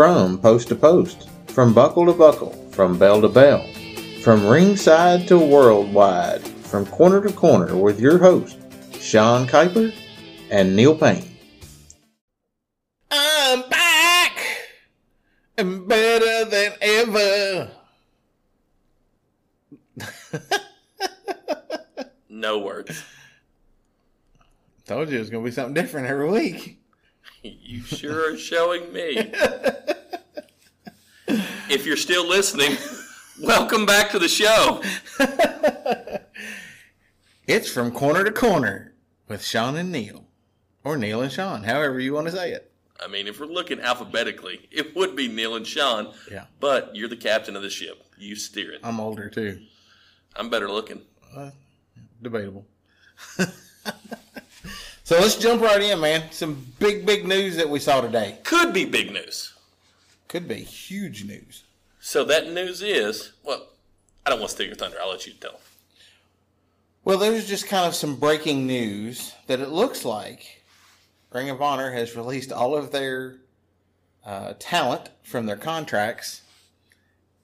From post to post, from buckle to buckle, from bell to bell, from ringside to worldwide, from corner to corner with your host, Sean Kuiper and Neil Payne. I'm back and better than ever. No words. Told you it was going to be something different every week. You sure are showing me. if you're still listening, welcome back to the show. It's from corner to corner with Sean and Neil, or Neil and Sean, however you want to say it. I mean, if we're looking alphabetically, it would be Neil and Sean. Yeah. But you're the captain of the ship. You steer it. I'm older too. I'm better looking. Uh, debatable. So let's jump right in, man. Some big, big news that we saw today. Could be big news. Could be huge news. So that news is, well, I don't want to steal your thunder. I'll let you tell. Well, there's just kind of some breaking news that it looks like Ring of Honor has released all of their uh, talent from their contracts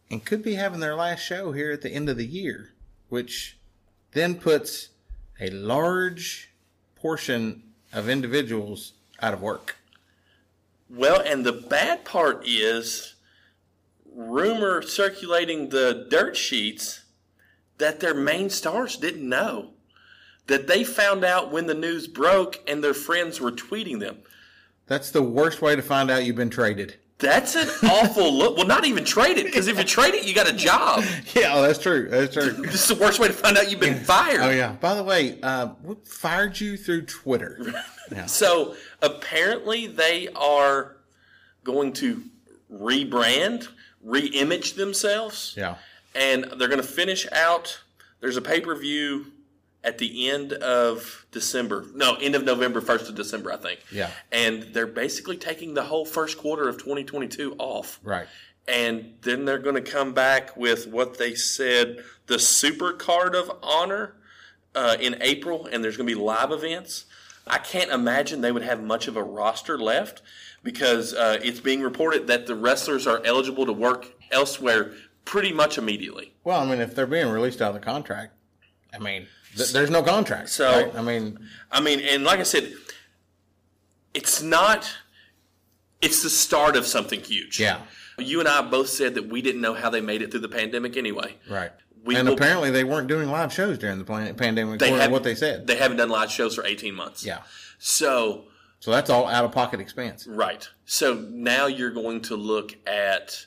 and could be having their last show here at the end of the year, which then puts a large portion of individuals out of work. Well, and the bad part is rumor circulating the dirt sheets that their main stars didn't know. That they found out when the news broke and their friends were tweeting them. That's the worst way to find out you've been traded. That's an awful look. Well, not even trade it because if you trade it, you got a job. Yeah, oh, that's true. That's true. This is the worst way to find out you've been fired. oh yeah. By the way, uh, what fired you through Twitter? Yeah. So apparently they are going to rebrand, re-image themselves. Yeah. and they're going to finish out. There's a pay per view at the end of December. No, end of November, first of December, I think. Yeah. And they're basically taking the whole first quarter of 2022 off. Right. And then they're going to come back with what they said the Super Card of Honor uh, in April, and there's going to be live events. I can't imagine they would have much of a roster left because uh, it's being reported that the wrestlers are eligible to work elsewhere pretty much immediately. Well, I mean, if they're being released out of the contract, I mean, th- there's no contract. So- right? I mean, I mean, and like I said, it's not. It's the start of something huge. yeah, You and I both said that we didn't know how they made it through the pandemic anyway. right. We and will- apparently, they weren't doing live shows during the pandemic. They have- what they said. They haven't done live shows for 18 months. yeah. So, So that's all out of pocket expense. right. So now you're going to look at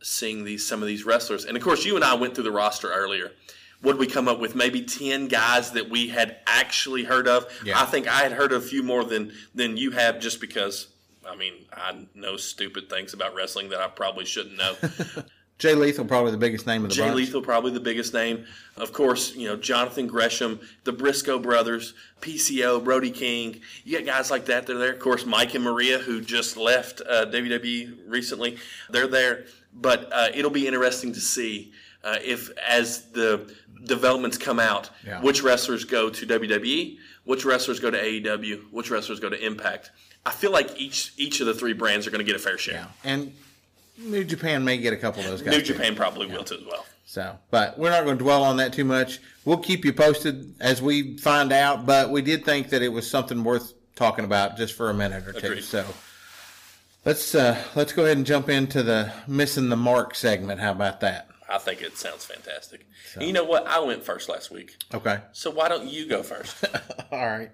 seeing these some of these wrestlers. And of course, you and I went through the roster earlier. Would we come up with maybe 10 guys that we had actually heard of? Yeah. I think I had heard of a few more than than you have just because I mean, I know stupid things about wrestling that I probably shouldn't know. Jay Lethal, probably the biggest name of the Jay bunch. Lethal, probably the biggest name. Of course, you know, Jonathan Gresham, the Briscoe brothers, PCO, Brody King. You got guys like that. They're there. Of course, Mike and Maria, who just left uh, WWE recently, they're there. But uh, it'll be interesting to see uh, if, as the developments come out, Yeah. which wrestlers go to WWE, which wrestlers go to AEW, which wrestlers go to Impact. I feel like each each of the three brands are going to get a fair share. Yeah, and New Japan may get a couple of those guys. New too. Japan probably will too as well. So, but we're not going to dwell on that too much. We'll keep you posted as we find out. But we did think that it was something worth talking about just for a minute or two. Agreed. So, let's uh, let's go ahead and jump into the missing the mark segment. How about that? I think it sounds fantastic. And you know what? I went first last week. Okay. So why don't you go first? All right.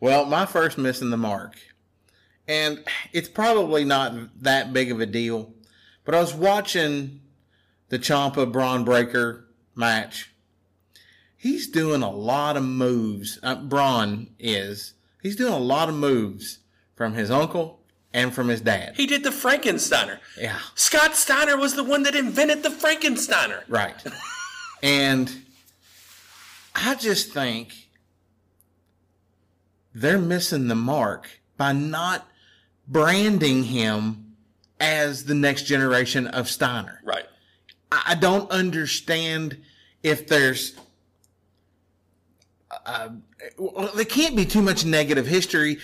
Well, my first missing the mark, and it's probably not that big of a deal, but I was watching the Champa Bron Breakker match. He's doing a lot of moves. Uh, Bron is. He's doing a lot of moves from his uncle and from his dad. he did the Frankensteiner. Yeah. Scott Steiner was the one that invented the Frankensteiner. Right. and I just think they're missing the mark by not branding him as the next generation of Steiner. Right. I don't understand if there's. Uh, well, there can't be too much negative history,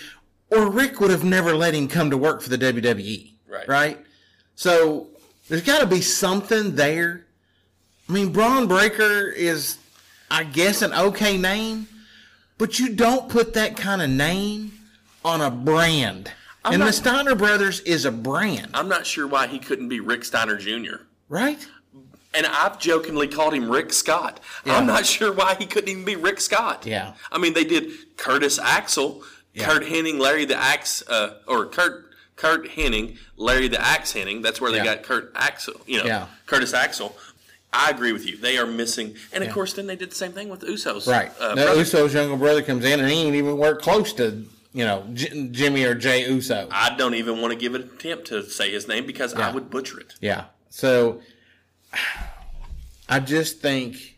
or Rick would have never let him come to work for the WWE. Right. Right. So there's got to be something there. I mean, Bron Breakker is, I guess, an okay name, but you don't put that kind of name on a brand. I'm and not- the Steiner Brothers is a brand, I'm not sure why he couldn't be Rick Steiner Jr. right? And I've jokingly called him Rick Scott. Yeah. I'm not sure why he couldn't even be Rick Scott. Yeah. I mean, they did Curtis Axel, Yeah. Curt Hennig, Larry the Axe, uh, or Kurt Curt Hennig, Larry the Axe Hennig. That's where they Yeah. got Kurt Axel. You know, Yeah. Curtis Axel. I agree with you. They are missing, and of course, then they did the same thing with Usos. Right. Uh, now, Uso's younger brother comes in and he ain't even work close to, you know, J- Jimmy or Jay Uso. I don't even want to give an attempt to say his name because I would butcher it. Yeah. So I just think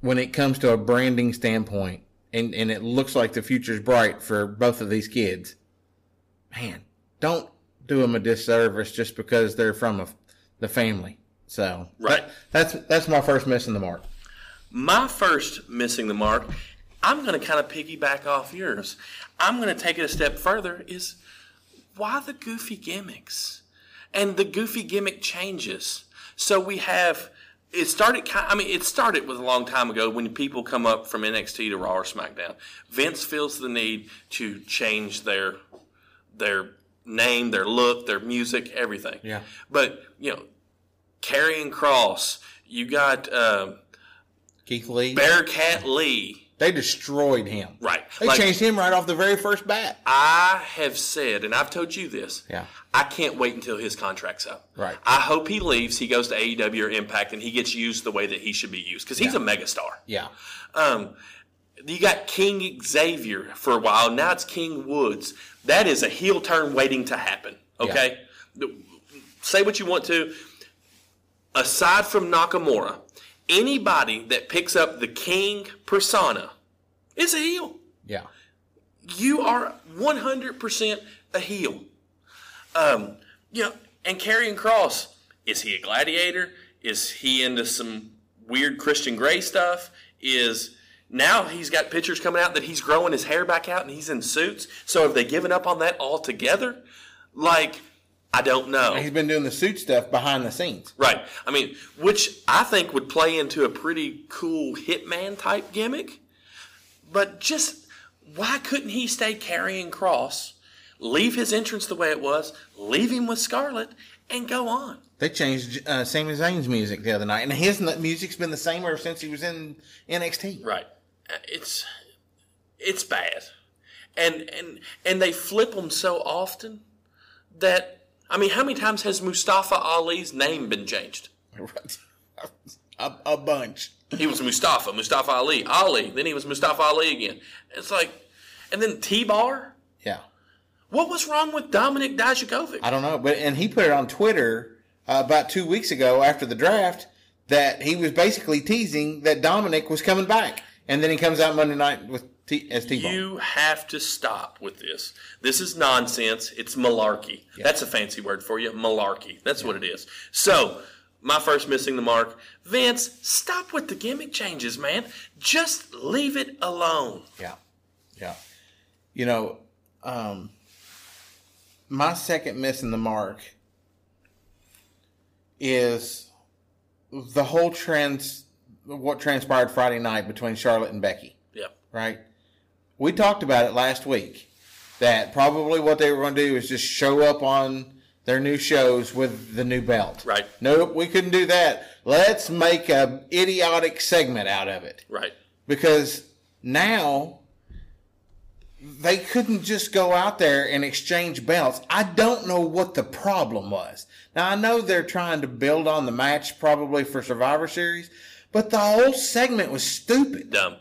when it comes to a branding standpoint, and, and it looks like the future's bright for both of these kids, man, don't do them a disservice just because they're from a, the family. So Right. that- that's that's my first missing the mark. My first missing the mark, I'm going to kind of piggyback off yours. I'm going to take it a step further. Is why the goofy gimmicks and the goofy gimmick changes? So we have. It started. I mean, it started with a long time ago when people come up from NXT to Raw or SmackDown. Vince feels the need to change their their name, their look, their music, everything. Yeah. But you know, Karrion Kross. You got um, Keith Lee, Bearcat Lee. They destroyed him. Right. They Like- changed him right off the very first bat. I have said, and I've told you this. Yeah. I can't wait until his contract's up. Right. I hope he leaves. He goes to AEW or Impact, and he gets used the way that he should be used because he's Yeah. a megastar. Yeah. Um, you got King Xavier for a while. Now it's King Woods. That is a heel turn waiting to happen. Okay. Say what you want to. Aside from Nakamura, anybody that picks up the King persona is a heel. Yeah. You are 100% a heel. Um, you know, and Karrion Kross, is he a gladiator? Is he into some weird Christian Grey stuff? Is now he's got pictures coming out that he's growing his hair back out and he's in suits. So have they given up on that altogether? Like, I don't know. He's been doing the suit stuff behind the scenes. Right. I mean, which I think would play into a pretty cool hitman type gimmick. But just why couldn't he stay Karrion Kross, leave his entrance the way it was, leave him with Scarlett, and go on? They changed uh, Sami Zayn's music the other night, and his music's been the same ever since he was in NXT. Right. Uh, It's it's bad, and and and they flip them so often that I mean, how many times has Mustafa Ali's name been changed? a, a bunch. He was Mustafa, Mustafa Ali, Ali. Then he was Mustafa Ali again. It's like, and then T Bar. Yeah, What was wrong with Dominik Dijakovic? I don't know, but and he put it on Twitter uh, about two weeks ago after the draft that he was basically teasing that Dominic was coming back, and then he comes out Monday night with T- as T-Bone. You have to stop with this. This is nonsense. It's malarkey. That's a fancy word for you. Malarkey. That's what it is. So, my first missing the mark. Vince, stop with the gimmick changes, man. Just leave it alone. Yeah, yeah. You know, um, my second missing the mark is the whole trans what transpired Friday night between Charlotte and Becky. Yeah. Right? We talked about it last week that probably what they were going to do is just show up on their new shows with the new belt. Right. Nope, we couldn't do that. Let's make a idiotic segment out of it Right. because now they couldn't just go out there and exchange belts. I don't know what the problem was. Now I know they're trying to build on the match probably for Survivor Series, but the whole segment was stupid. Dumb.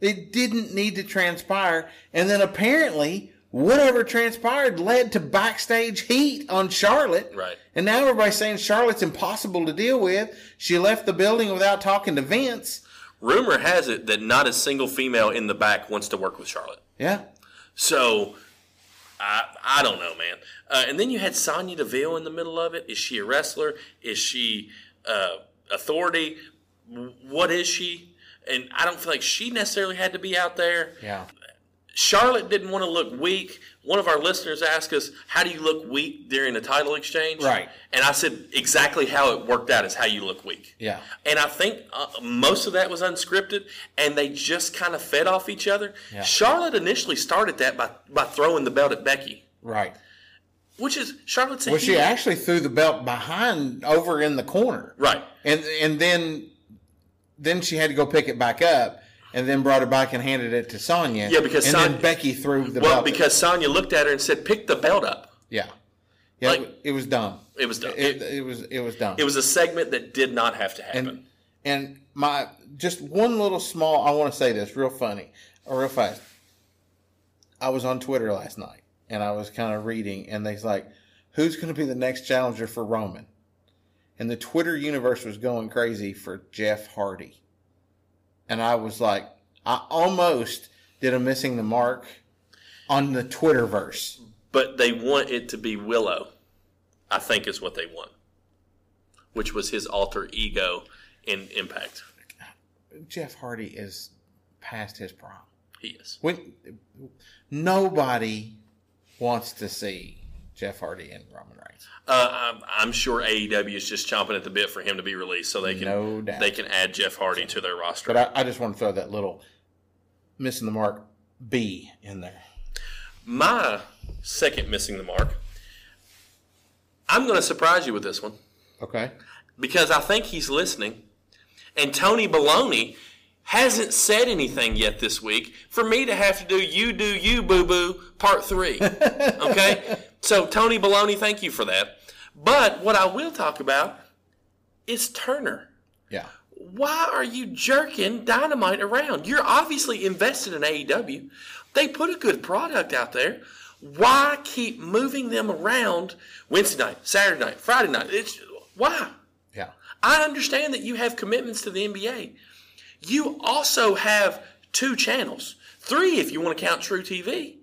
It didn't need to transpire, and then apparently whatever transpired led to backstage heat on Charlotte. Right. And now everybody's saying Charlotte's impossible to deal with. She left the building without talking to Vince. Rumor has it that not a single female in the back wants to work with Charlotte. Yeah. So, I I don't know, man. Uh, and then you had Sonya Deville in the middle of it. Is she a wrestler? Is she uh, authority? What is she? And I don't feel like she necessarily had to be out there. Yeah. Charlotte didn't want to look weak. One of our listeners asked us, "How do you look weak during a title exchange?" Right. And I said exactly how it worked out is how you look weak. Yeah. And I think uh, most of that was unscripted, and they just kind of fed off each other. Yeah. Charlotte initially started that by by throwing the belt at Becky, Right. which is Charlotte's Well, she actually threw the belt behind over in the corner. right. And and then then she had to go pick it back up and then brought it back and handed it to Sonya. Yeah, because and Sonya- then Becky threw the belt. Well, belt. because Sonya looked at her and said, "Pick the belt up." yeah. Yeah, Like- it, it was dumb. It was dumb. It, it was it was dumb. It was a segment that did not have to happen. and and my just one little small I want to say this real funny or real fast. I was on Twitter last night and I was kind of reading and they's like, who's going to be the next challenger for Roman? And the Twitter universe was going crazy for Jeff Hardy. And I was like, I almost did a missing the mark on the Twitterverse. but they want it to be Willow. I think is what they want, which was his alter ego in Impact. Jeff Hardy is past his prime. He is. When nobody wants to see Jeff Hardy and Roman Reigns. Uh, I'm, I'm sure AEW is just chomping at the bit for him to be released, so they can No they can add Jeff Hardy to their roster. But I, I just want to throw that little missing the mark B in there. My second missing the mark. I'm going to surprise you with this one Okay. because I think he's listening, and Tony Baloney hasn't said anything yet this week for me to have to do "You Do You Boo Boo" Part Three. Okay, so Tony Baloney, thank you for that. But what I will talk about is Turner. Yeah. Why are you jerking dynamite around? You're obviously invested in AEW. They put a good product out there. Why keep moving them around Wednesday night, Saturday night, Friday night? It's why? Yeah. I understand that you have commitments to the NBA. You also have two channels, three if you want to count truTV.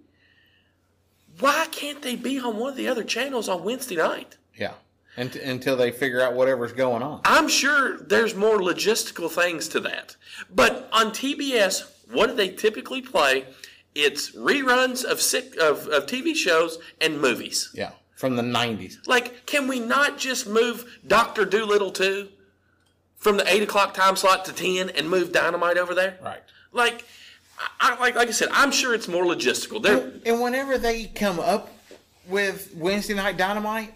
Why can't they be on one of the other channels on Wednesday night? Yeah. And, until they figure out whatever's going on. I'm sure there's more logistical things to that. But on TBS, what do they typically play? It's reruns of sick, of, of TV shows and movies. Yeah. From the 90s. Like, can we not just move Doctor Dolittle two from the eight o'clock time slot to ten and move Dynamite over there? Right. Like, I, I like like I said, I'm sure it's more logistical. They're, And whenever they come up with Wednesday Night Dynamite,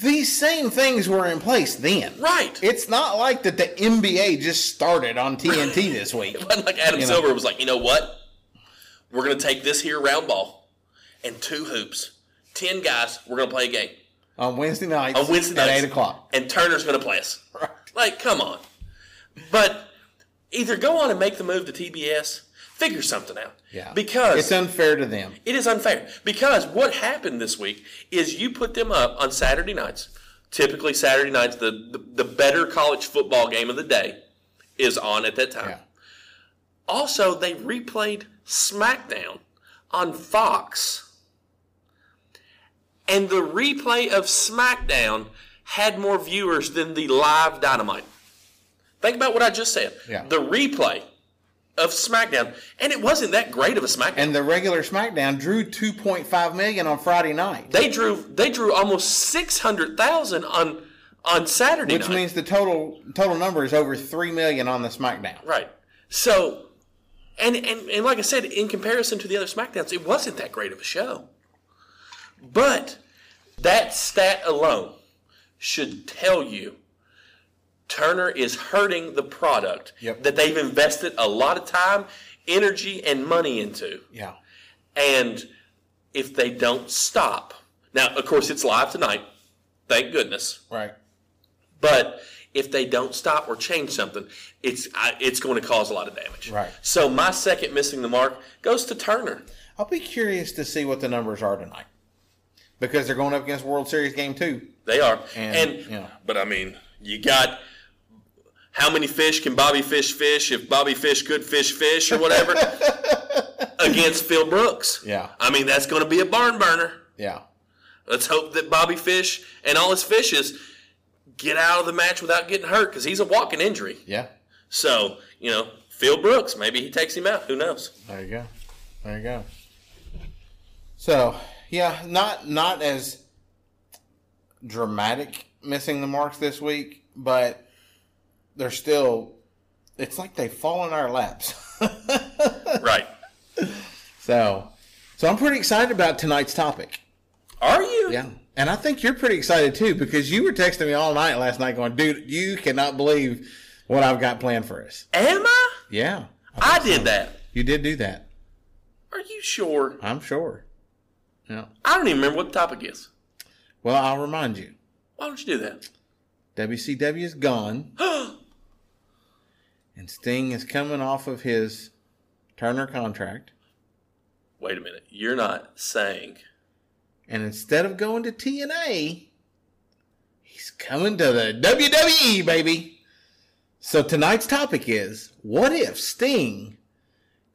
these same things were in place then. right. It's not like that the NBA just started on TNT this week. But like Adam You know. Silver was like, you know what? We're gonna take this here round ball and two hoops, ten guys. We're gonna play a game. on Wednesday night. on Wednesday at 8 o'clock. And Turner's going to play us. Right. Like, come on. But either go on and make the move to TBS, figure something out. Yeah. Because it's unfair to them. it is unfair. Because what happened this week is you put them up on Saturday nights. Typically, Saturday nights, the, the, the better college football game of the day is on at that time. Yeah. Also, they replayed SmackDown on Fox. And the replay of SmackDown had more viewers than the live Dynamite. Think about what I just said. Yeah. The replay of SmackDown, and it wasn't that great of a SmackDown. And the regular SmackDown drew 2.5 million on Friday night, they drew they drew almost six hundred thousand on on Saturday night. which night. means the total total number is over 3 million on the SmackDown. Right. So, and, and and like I said, in comparison to the other SmackDowns, it wasn't that great of a show. But that stat alone should tell you Turner is hurting the product Yep. that they've invested a lot of time, energy, and money into. Yeah. And if they don't stop, now, of course, it's live tonight. Thank goodness. Right. But if they don't stop or change something, it's I, it's going to cause a lot of damage. Right. So my second missing the mark goes to Turner. I'll be curious to see what the numbers are tonight. Because they're going up against World Series game 2. They are, And, and, know. but I mean, you got how many fish can Bobby Fish fish if Bobby Fish could fish fish or whatever against Phil Brooks? Yeah. I mean that's going to be a barn burner. Yeah. Let's hope that Bobby Fish and all his fishes get out of the match without getting hurt because he's a walking injury. Yeah. So, you know, Phil Brooks, maybe he takes him out. Who knows? There you go. There you go. So yeah, not not as dramatic missing the marks this week, but they're still. It's like they fall in our laps. Right. so, so I'm pretty excited about tonight's topic. Are you? Yeah, and I think you're pretty excited too because you were texting me all night last night, going, "Dude, you cannot believe what I've got planned for us." Am I? Yeah, I did that. you did do that. Are you sure? I'm sure. Yeah. I don't even remember what the topic is. Well, I'll remind you. Why don't you do that? WCW is gone, and Sting is coming off of his Turner contract. Wait a minute. You're not saying. And instead of going to TNA, he's coming to the WWE, baby. So tonight's topic is what if Sting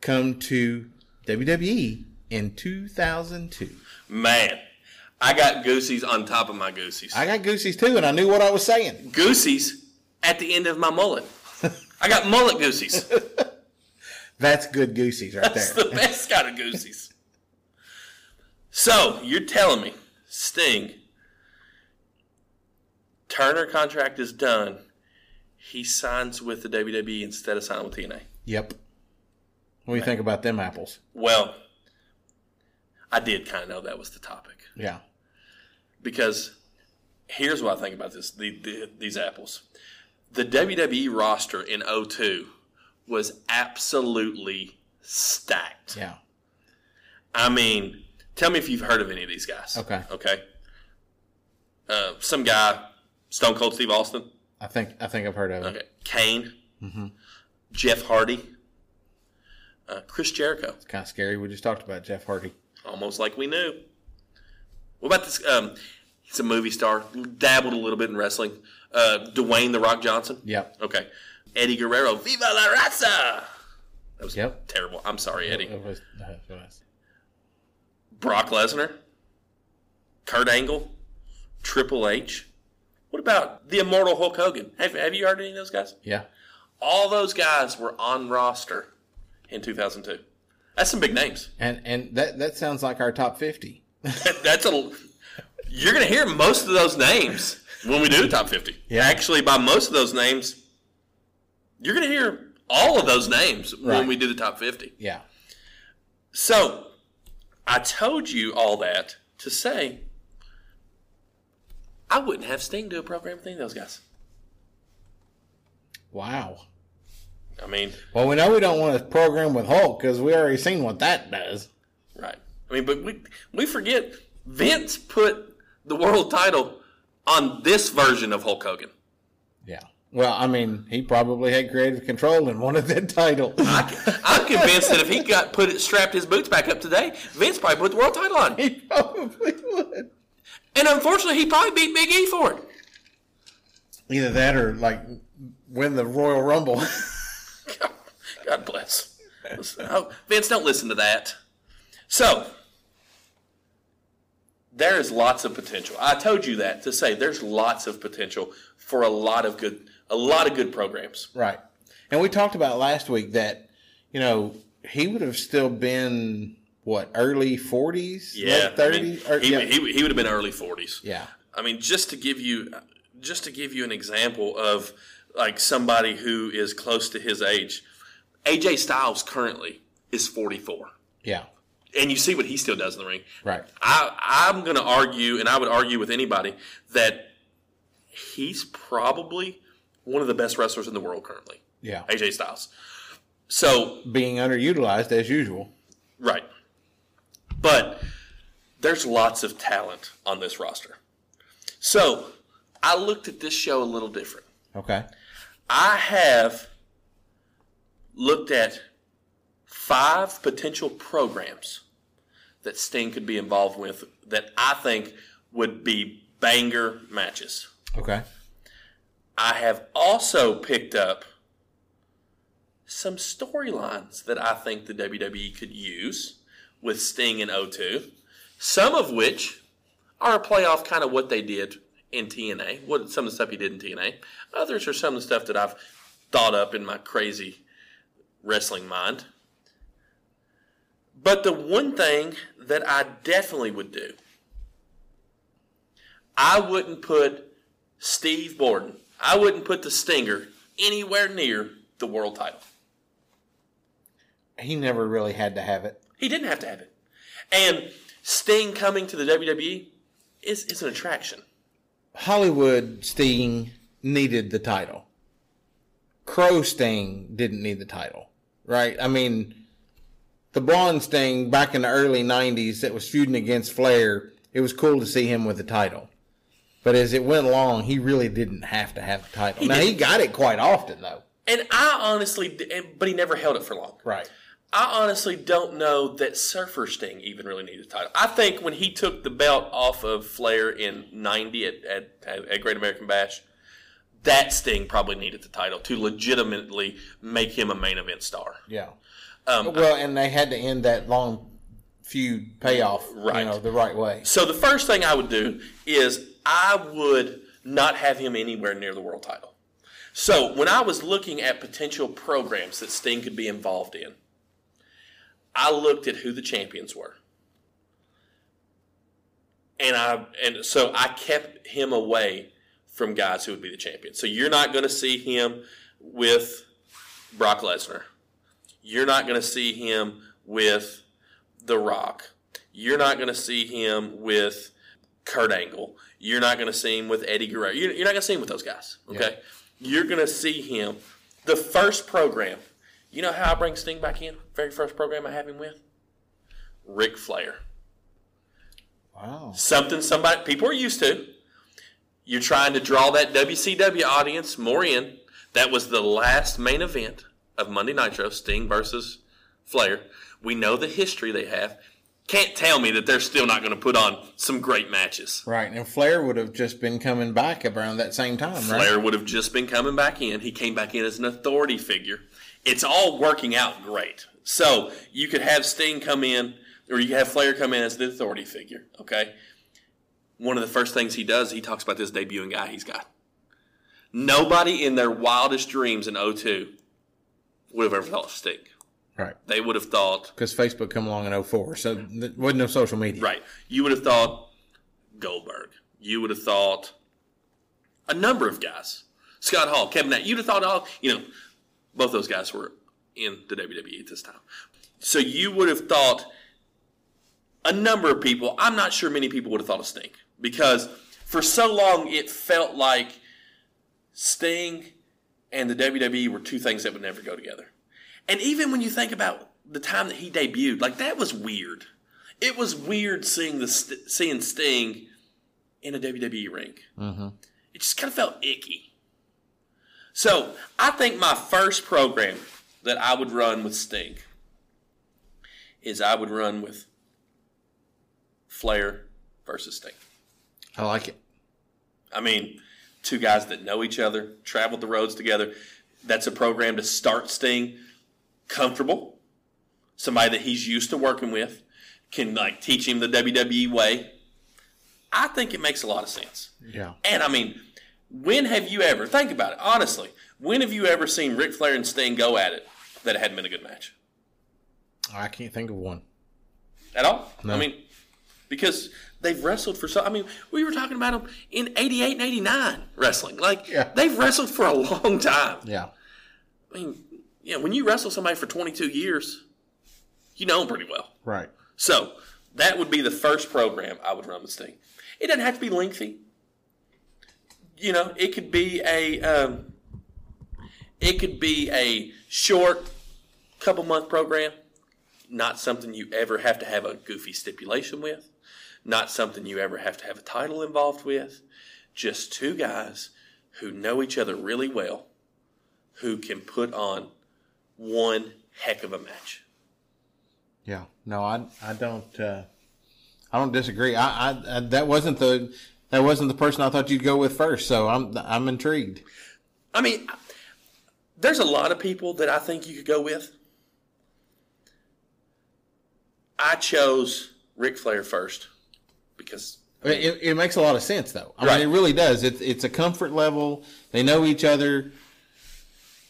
come to WWE in 2002? Man, I got goosies on top of my goosies. I got goosies too, and I knew what I was saying. goosies at the end of my mullet. I got mullet goosies. That's good goosies right there. That's there. the best kind of goosies. So you're telling me Sting Turner contract is done. He signs with the WWE instead of signing with TNA. Yep. What do you think about them apples? Well, I did kind of know that was the topic Yeah. because here's what I think about this: the, the, these apples. The WWE roster in 02 was absolutely stacked. Yeah. I mean, tell me if you've heard of any of these guys. Okay. Okay. Uh, some guy, Stone Cold Steve Austin. I think I think I've heard of it. Okay. Kane. Jeff Hardy. Uh, Chris Jericho. It's kind of scary. We just talked about Jeff Hardy. Almost like we knew. What about this? Um, he's a movie star. Dabbled a little bit in wrestling. Uh, Dwayne the Rock Johnson. Yeah. Okay. Eddie Guerrero. Viva la raza. That was Yep. terrible. I'm sorry, Eddie. It was- uh, it was- Brock Lesnar, Kurt Angle, Triple H. What about the immortal Hulk Hogan? Have, have you heard any of those guys? Yeah. All those guys were on roster in 2002. That's some big names. And and that that sounds like our top 50. That's a. You're going to hear most of those names when we do the top 50. Yeah. Actually, by most of those names, you're going to hear all of those names Right. when we do the top 50. Yeah. So, I told you all that to say I wouldn't have Sting do a program with any of those guys. Wow. I mean, Well, we know we don't want to program with Hulk because we already seen what that does. right. I mean, but we we forget Vince put the world title on this version of Hulk Hogan. Yeah. Well, I mean, he probably had creative control and wanted that title. I, I'm convinced that if he got put it strapped his boots back up today, Vince probably put the world title on. he probably would. And unfortunately, he probably beat Big E for it. Either that or like win the Royal Rumble. God bless. Oh, Vince, don't listen to that. So, there is lots of potential. I told you that to say there's lots of potential for a lot of good, a lot of good programs. right. And we talked about last week that, you know, he would have still been what early forties, Yeah, late thirties, I mean, he, he, he would have been early 40s. yeah, I mean, just to give you, just to give you an example of like somebody who is close to his age, AJ Styles currently is 44, yeah, and you see what he still does in the ring. right, I, I'm going to argue, and I would argue with anybody that he's probably one of the best wrestlers in the world currently, yeah. AJ Styles. So Being underutilized as usual. Right. But there's lots of talent on this roster. So I looked at this show a little different. Okay. I have looked at five potential programs that Sting could be involved with that I think would be banger matches. Okay. I have also picked up some storylines that I think the WWE could use with Sting and O2, some of which are a playoff kind of what they did in TNA, what some of the stuff he did in TNA. Others are some of the stuff that I've thought up in my crazy wrestling mind. But the one thing that I definitely would do, I wouldn't put Steve Borden, I wouldn't put the Stinger anywhere near the world title. He never really had to have it. He didn't have to have it. And Sting coming to the WWE is, is an attraction. Hollywood Sting needed the title. Crow Sting didn't need the title, right? I mean, the blonde Sting back in the early 90s that was feuding against Flair, it was cool to see him with the title. But as it went along, he really didn't have to have the title. He now, he didn't. got it quite often, though. And I honestly, but he never held it for long. Right. I honestly don't know that Surfer Sting even really needed a title. I think when he took the belt off of Flair in '90 at, at, at Great American Bash, that Sting probably needed the title to legitimately make him a main event star. Yeah. Um, Well, and they had to end that long feud payoff, Right. you know, the right way. so the first thing I would do is I would not have him anywhere near the world title. So when I was looking at potential programs that Sting could be involved in, I looked at who the champions were. And I and so I kept him away from guys who would be the champions. So you're not going to see him with Brock Lesnar. You're not going to see him with The Rock. You're not going to see him with Kurt Angle. You're not going to see him with Eddie Guerrero. You're, you're not going to see him with those guys. Okay. You're going to see him. The first program. You know how I bring Sting back in? Very first program I have him with. Ric Flair. Wow. Something somebody people are used to. You're trying to draw that WCW audience more in. That was the last main event of Monday Nitro, Sting versus Flair. We know the history they have. Can't tell me that they're still not going to put on some great matches. Right. And Flair would have just been coming back around that same time, right? Flair would have just been coming back in. He came back in as an authority figure. It's all working out great. So you could have Sting come in, or you could have Flair come in as the authority figure. Okay. One of the first things he does, he talks about this debuting guy he's got. Nobody in their wildest dreams in 02 would have ever thought of Sting. Right. They would have thought Because Facebook come along in 04, so there wasn't no social media. Right. You would have thought Goldberg. You would have thought a number of guys. Scott Hall, Kevin Nash. You'd have thought all, you know, both those guys were in the WWE at this time. So you would have thought a number of people, I'm not sure many people would have thought of Sting because for so long it felt like Sting and the WWE were two things that would never go together. And even when you think about the time that he debuted, like that was weird. It was weird seeing the st- seeing Sting in a WWE ring. Mm-hmm. It just kind of felt icky. So I think my first program that I would run with Sting is I would run with Flair versus Sting. I like it. I mean, two guys that know each other, traveled the roads together. That's a program to start Sting comfortable. Somebody that he's used to working with can like teach him the WWE way. I think it makes a lot of sense. Yeah. And I mean, when have you ever think about it honestly? When have you ever seen Ric Flair and Sting go at it that it hadn't been a good match I can't think of one. at all? No. I mean, because they've wrestled for so. I mean, we were talking about them in '88 and '89 wrestling. Like Yeah. they've wrestled for a long time. Yeah. I mean, know, when you wrestle somebody for 22 years, you know them pretty well. Right. So that would be the first program I would run with Sting. It doesn't have to be lengthy. You know, it could be a um, it could be a short couple month program. Not something you ever have to have a goofy stipulation with. Not something you ever have to have a title involved with. Just two guys who know each other really well, who can put on one heck of a match. Yeah. No, I I don't uh, I don't disagree. I, I, I that wasn't the that wasn't the person I thought you'd go with first. So I'm I'm intrigued. I mean, there's a lot of people that I think you could go with. I chose Ric Flair first because It, it makes a lot of sense though. I Right. mean, it really does. It's it's a comfort level. They know each other.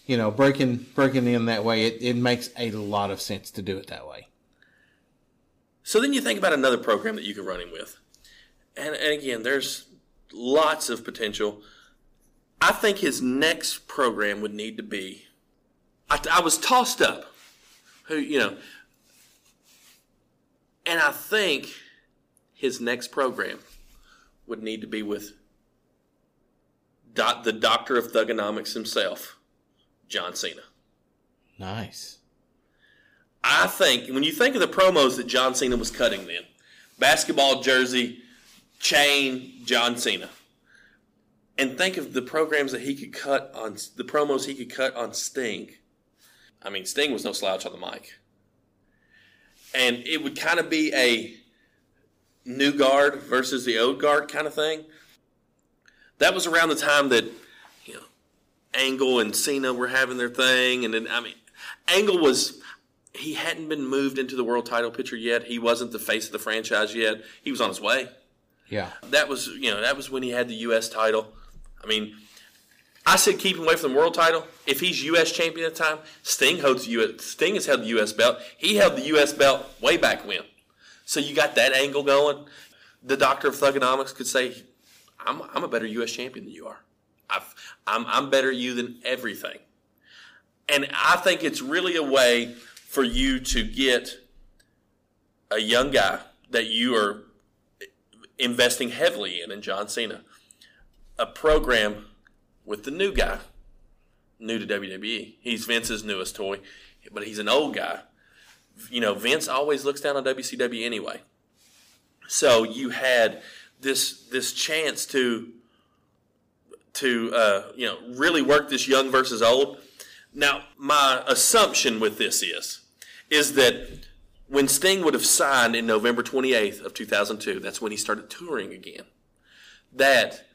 You know, breaking breaking in that way, it, it makes a lot of sense to do it that way. So then you think about another program that you could run him with. And, and again, there's lots of potential. I think his next program would need to be. I, I was tossed up, who you know, and I think his next program would need to be with dot, the doctor of thuganomics himself, John Cena. Nice. I think when you think of the promos that John Cena was cutting then, basketball jersey, chain, John Cena. And think of the programs that he could cut on the promos he could cut on Sting. I mean, Sting was no slouch on the mic. And it would kind of be a new guard versus the old guard kind of thing. That was around the time that, you know, Angle and Cena were having their thing. And then, I mean, Angle was, he hadn't been moved into the world title picture yet. He wasn't the face of the franchise yet. He was on his way. Yeah. That was, you know, that was when he had the U.S. title. I mean, I said keep him away from the world title. If he's U.S. champion at the time, Sting holds the U.S. Sting has held the U.S. belt. He held the U.S. belt way back when. So you got that angle going. The doctor of thuganomics could say, "I'm I'm a better U.S. champion than you are. I've, I'm I'm better you than everything." And I think it's really a way for you to get a young guy that you are investing heavily in, in John Cena, a program with the new guy, new to WWE. He's Vince's newest toy, but he's an old guy. You know, Vince always looks down on WCW anyway. So you had this this chance to to uh, you know really work this young versus old. Now, my assumption with this is is that when Sting would have signed in November 28th of 2002, that's when he started touring again. That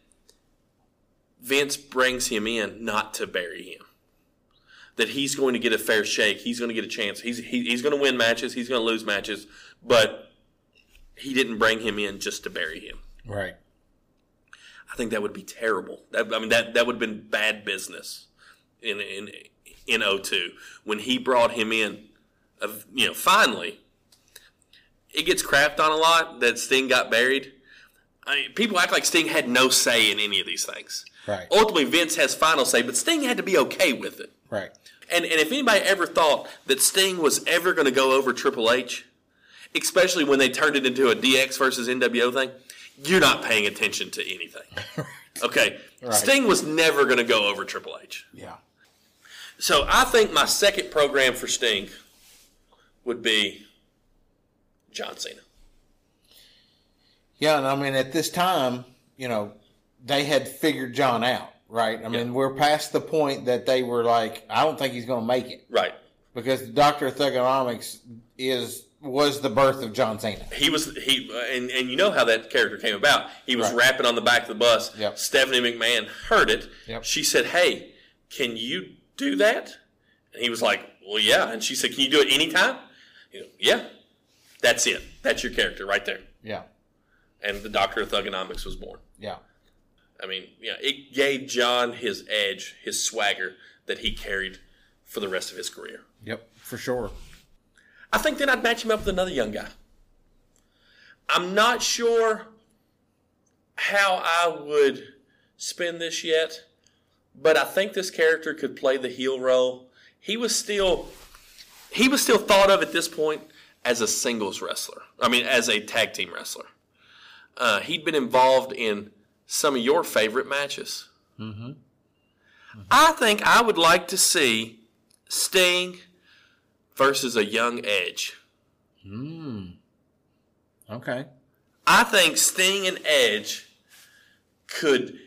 Vince brings him in not to bury him. That he's going to get a fair shake. He's going to get a chance. He's he, he's going to win matches. He's going to lose matches, but he didn't bring him in just to bury him. Right. I think that would be terrible. That, I mean, that that would have been bad business in in in 02 when he brought him in. Of you know, finally, it gets crapped on a lot that Sting got buried. I mean, people act like Sting had no say in any of these things. Right. Ultimately, Vince has final say, but Sting had to be okay with it. Right. And and if anybody ever thought that Sting was ever going to go over Triple H, especially when they turned it into a DX versus NWO thing, you're not paying attention to anything. Okay, Right. Sting was never going to go over Triple H. Yeah. So I think my second program for Sting would be John Cena. Yeah, and I mean, at this time, you know, they had figured John out, right? I mean, we're past the point that they were like, I don't think he's going to make it Right. because the Doctor of Thuganomics is was the birth of John Cena. He was he and, and you know how that character came about. He was Right. rapping on the back of the bus. Yep. Stephanie McMahon heard it. Yep. She said, "Hey, can you do that?" And he was like, "Well, yeah." And she said, "Can you do it anytime?" "Yeah." That's it. That's your character right there. Yeah. And the Doctor of Thuganomics was born. Yeah. I mean, yeah, it gave John his edge, his swagger that he carried for the rest of his career. Yep. For sure. I think then I'd match him up with another young guy. I'm not sure how I would spin this yet, but I think this character could play the heel role. He was still he was still thought of at this point as a singles wrestler. I mean, as a tag team wrestler. Uh, he'd been involved in some of your favorite matches. Mm-hmm. I think I would like to see Sting versus a young Edge. Okay. I think Sting and Edge could.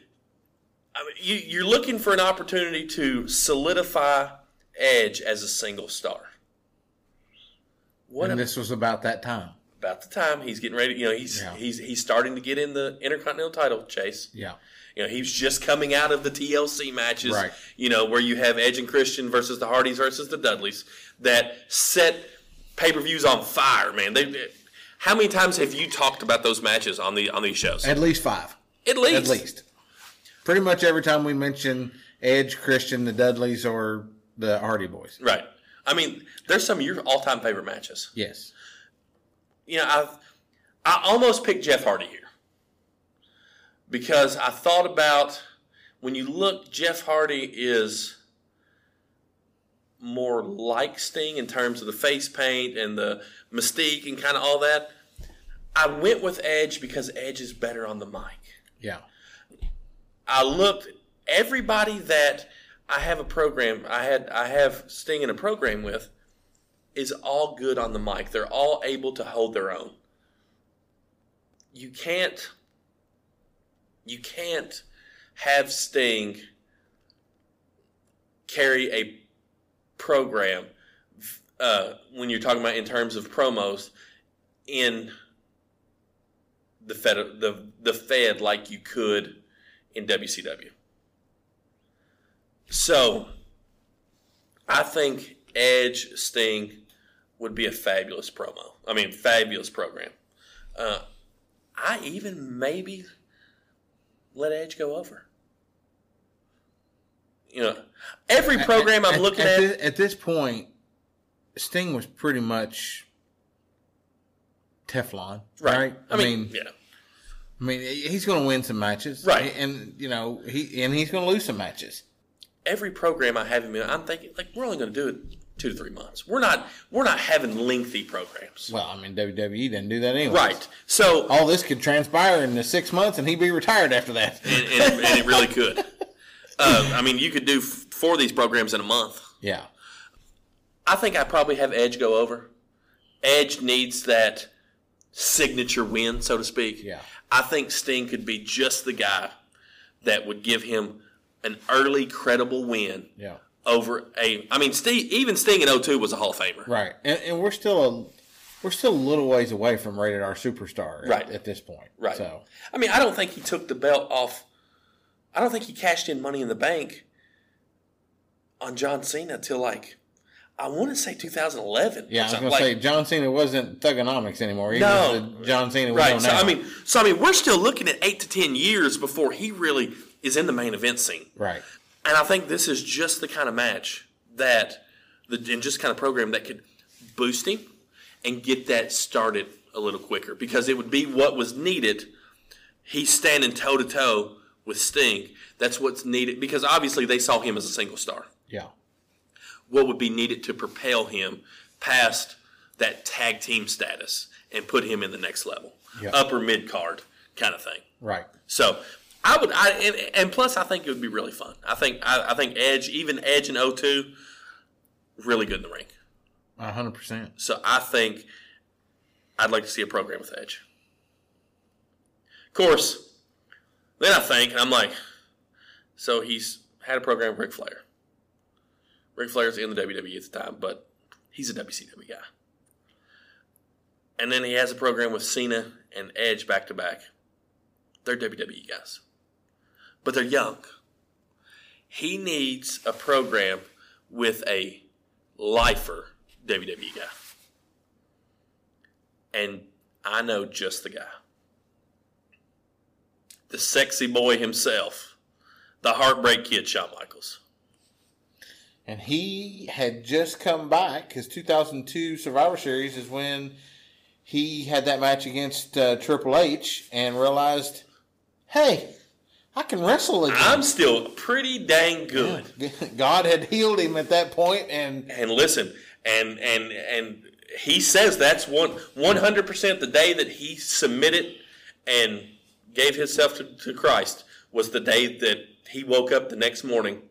I mean, you, you're looking for an opportunity to solidify Edge as a single star. What And ab- this was about that time. About the time he's getting ready? You know, he's Yeah. he's he's starting to get in the Intercontinental title chase. Yeah. You know, he's just coming out of the TLC matches, Right. you know, where you have Edge and Christian versus the Hardys versus the Dudleys that set pay per views on fire, man. They, they- how many times have you talked about those matches on the on these shows? At least five. At least, At least. Pretty much every time we mention Edge, Christian, the Dudleys, or the Hardy Boys. right? I mean, there's some of your all time favorite matches. Yes. You know, I I almost picked Jeff Hardy here because I thought about when you look, Jeff Hardy is more like Sting in terms of the face paint and the mystique and kind of all that. I went with Edge because Edge is better on the mic. Yeah. I looked everybody that I have a program I had I have Sting in a program with is all good on the mic. They're all able to hold their own. You can't you can't have Sting carry a program uh, when you're talking about in terms of promos in the Fed the the Fed like you could in WCW. So I think Edge Sting would be a fabulous promo. I mean, fabulous program. Uh, I even maybe let Edge go over. You know, every program I'm looking at, This, at this point, Sting was pretty much Teflon, right? I, mean, yeah, I mean, he's going to win some matches, Right. And you know, he and he's going to lose some matches. every program I have him in, I'm thinking like we're only going to do it two to three months. We're not we're not having lengthy programs, Well, I mean, WWE didn't do that anyway. right? So All this could transpire in the six months, and he'd be retired after that. and, and, and it really could. Uh, I mean, you could do f- four of these programs in a month. yeah, I think I probably have Edge go over. Edge needs that signature win, so to speak. Yeah. I think Sting could be just the guy that would give him an early credible win yeah, over a. I mean, Sting, even Sting in 02 was a Hall of Famer. right. And, and we're still a we're still a little ways away from rated R superstar, at- Right. At, this point, Right. So I mean, I don't think he took the belt off. I don't think he cashed in Money in the Bank on John Cena till like I want to say 2011. yeah, I was going to like- say John Cena wasn't Thuganomics anymore. No. John Cena, Right. So now. I mean, so I mean, we're still looking at eight to ten years before he really is in the main event scene, right. And I think this is just the kind of match that the and just kind of program that could boost him and get that started a little quicker because it would be what was needed. He's standing toe to toe with Sting. That's what's needed because obviously they saw him as a single star. Yeah, What would be needed to propel him past that tag team status and put him in the next level, Yeah. upper mid card kind of thing. right. So I would, I and, and plus I think it would be really fun. I think I, I think Edge, even Edge in 02, really good in the ring. Hundred percent. So I think I'd like to see a program with Edge. Of course, then I think, I'm like, so he's had a program with Ric Flair. Ric Flair's in the WWE at the time, but he's a WCW guy. And then he has a program with Cena and Edge back to back. They're WWE guys, but they're young. He needs a program with a lifer WWE guy. And I know just the guy. The sexy boy himself, the heartbreak kid, Shawn Michaels. And he had just come back because 2002 Survivor Series is when he had that match against uh, Triple H and realized, hey, I can wrestle again. I'm still pretty dang good. God had healed him at that point, and And listen, and and and he says that's one one hundred percent the day that he submitted and gave himself to, to Christ was the day that he woke up the next morning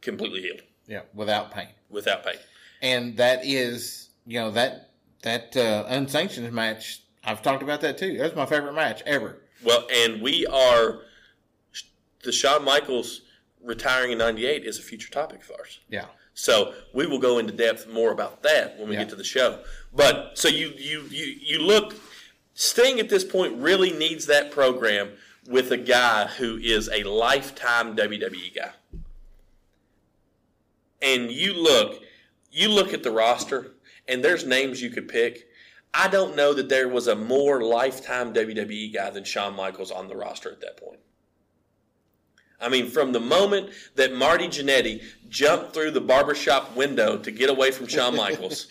completely healed yeah, without pain. without pain. And that is, you know, that that uh, unsanctioned match. I've talked about that too. That's my favorite match ever. Well, and we are the Shawn Michaels retiring in '98 is a future topic of ours. Yeah, So we will go into depth more about that when we Yeah. get to the show. But so you you you you look Sting at this point really needs that program with a guy who is a lifetime WWE guy. And you look you look at the roster and there's names you could pick. I don't know that there was a more lifetime WWE guy than Shawn Michaels on the roster at that point. I mean, from the moment that Marty Jannetty jumped through the barbershop window to get away from Shawn Michaels,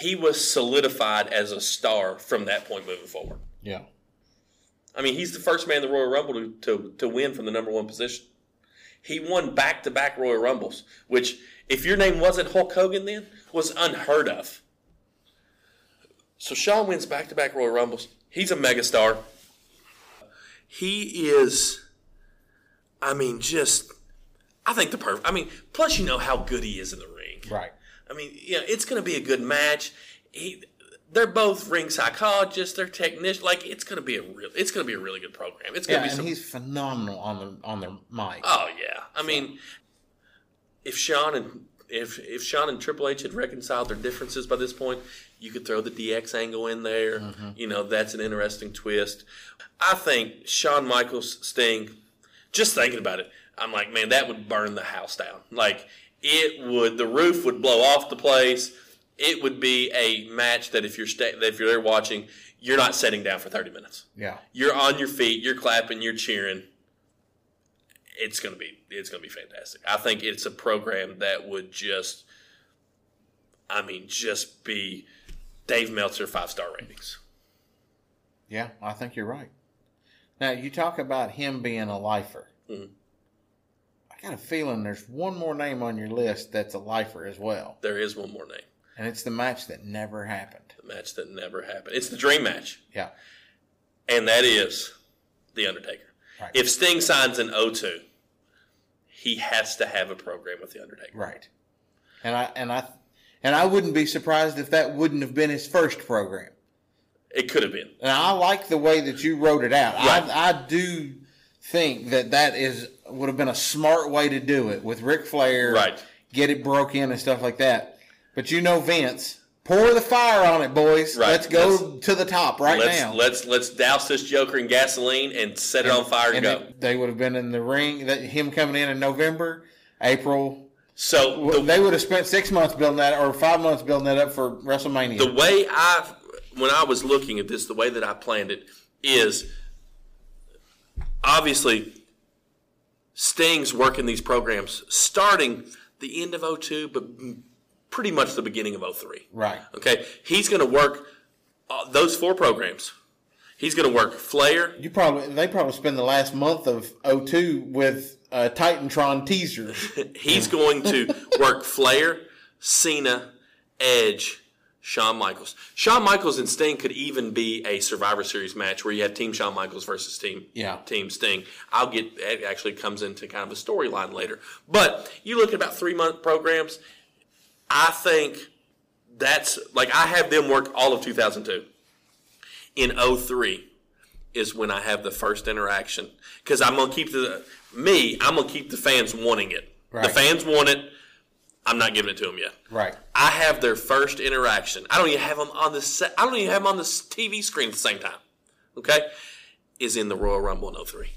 he was solidified as a star from that point moving forward. Yeah. I mean, he's the first man in the Royal Rumble to, to, to win from the number one position. He won back to back Royal Rumbles, which, if your name wasn't Hulk Hogan then, was unheard of. So Shawn wins back to back Royal Rumbles. He's a megastar. He is, I mean, just, I think the perfect. I mean, plus you know how good he is in the ring. Right. I mean, yeah, it's going to be a good match. He, they're both ring psychologists. They're technicians. Like it's going to be a real. It's going to be a really good program. It's going Yeah, to be and some. he's phenomenal on the on the mic. Oh yeah. I mean, if Shawn and if if Shawn and Triple H had reconciled their differences by this point, you could throw the DX angle in there. Mm-hmm. You know, that's an interesting twist. I think Shawn Michaels Sting. Just thinking about it, I'm like, man, that would burn the house down. Like it would. The roof would blow off the place. It would be a match that if you're sta- that if you're there watching, you're not sitting down for 30 minutes Yeah. you're on your feet, you're clapping, you're cheering. It's gonna be it's gonna be fantastic. I think it's a program that would just, I mean, just be Dave Meltzer five star ratings. Yeah, I think you're right. Now you talk about him being a lifer. Mhm. I got a feeling there's one more name on your list that's a lifer as well, There is one more name, and it's the match that never happened. the match that never happened. It's the dream match, Yeah. and that is the Undertaker. Right. If Sting signs an O2, he has to have a program with the Undertaker. Right. And I and I and I wouldn't be surprised if that wouldn't have been his first program. It could have been. And I like the way that you wrote it out. Right. I, I do think that that is would have been a smart way to do it with Ric Flair. Right. Get it broke in and stuff like that. But you know Vince, pour the fire on it, boys. Right. Let's go Let's- to the top right let's now. let's let's douse this Joker in gasoline and set it on fire and, and go. it- they would have been in the ring. That him coming in in November, April. So the, they would have spent six months building that, or five months building that up for WrestleMania. the way I, when I was looking at this, the way that I planned it is obviously Sting's working these programs starting the end of 02, but pretty much the beginning of 03. right. Okay, he's going to work uh, those four programs. He's going to work Flair. You probably they probably spend the last month of 02 with uh, Titantron teasers. He's going to work Flair, Cena, Edge, Shawn Michaels. Shawn Michaels and Sting could even be a Survivor Series match where you have Team Shawn Michaels versus Team Yeah. Team Sting. I'll get it actually comes into kind of a storyline later. But you look at about three month programs. I think that's like I have them work all of 2002. In 03 is when I have the first interaction because I'm gonna keep the me. I'm gonna keep the fans wanting it. The fans want it. I'm not giving it to them yet. right. I have their first interaction. I don't even have them on the set. I don't even have them on the TV screen at the same time. Okay, is in the Royal Rumble in 03.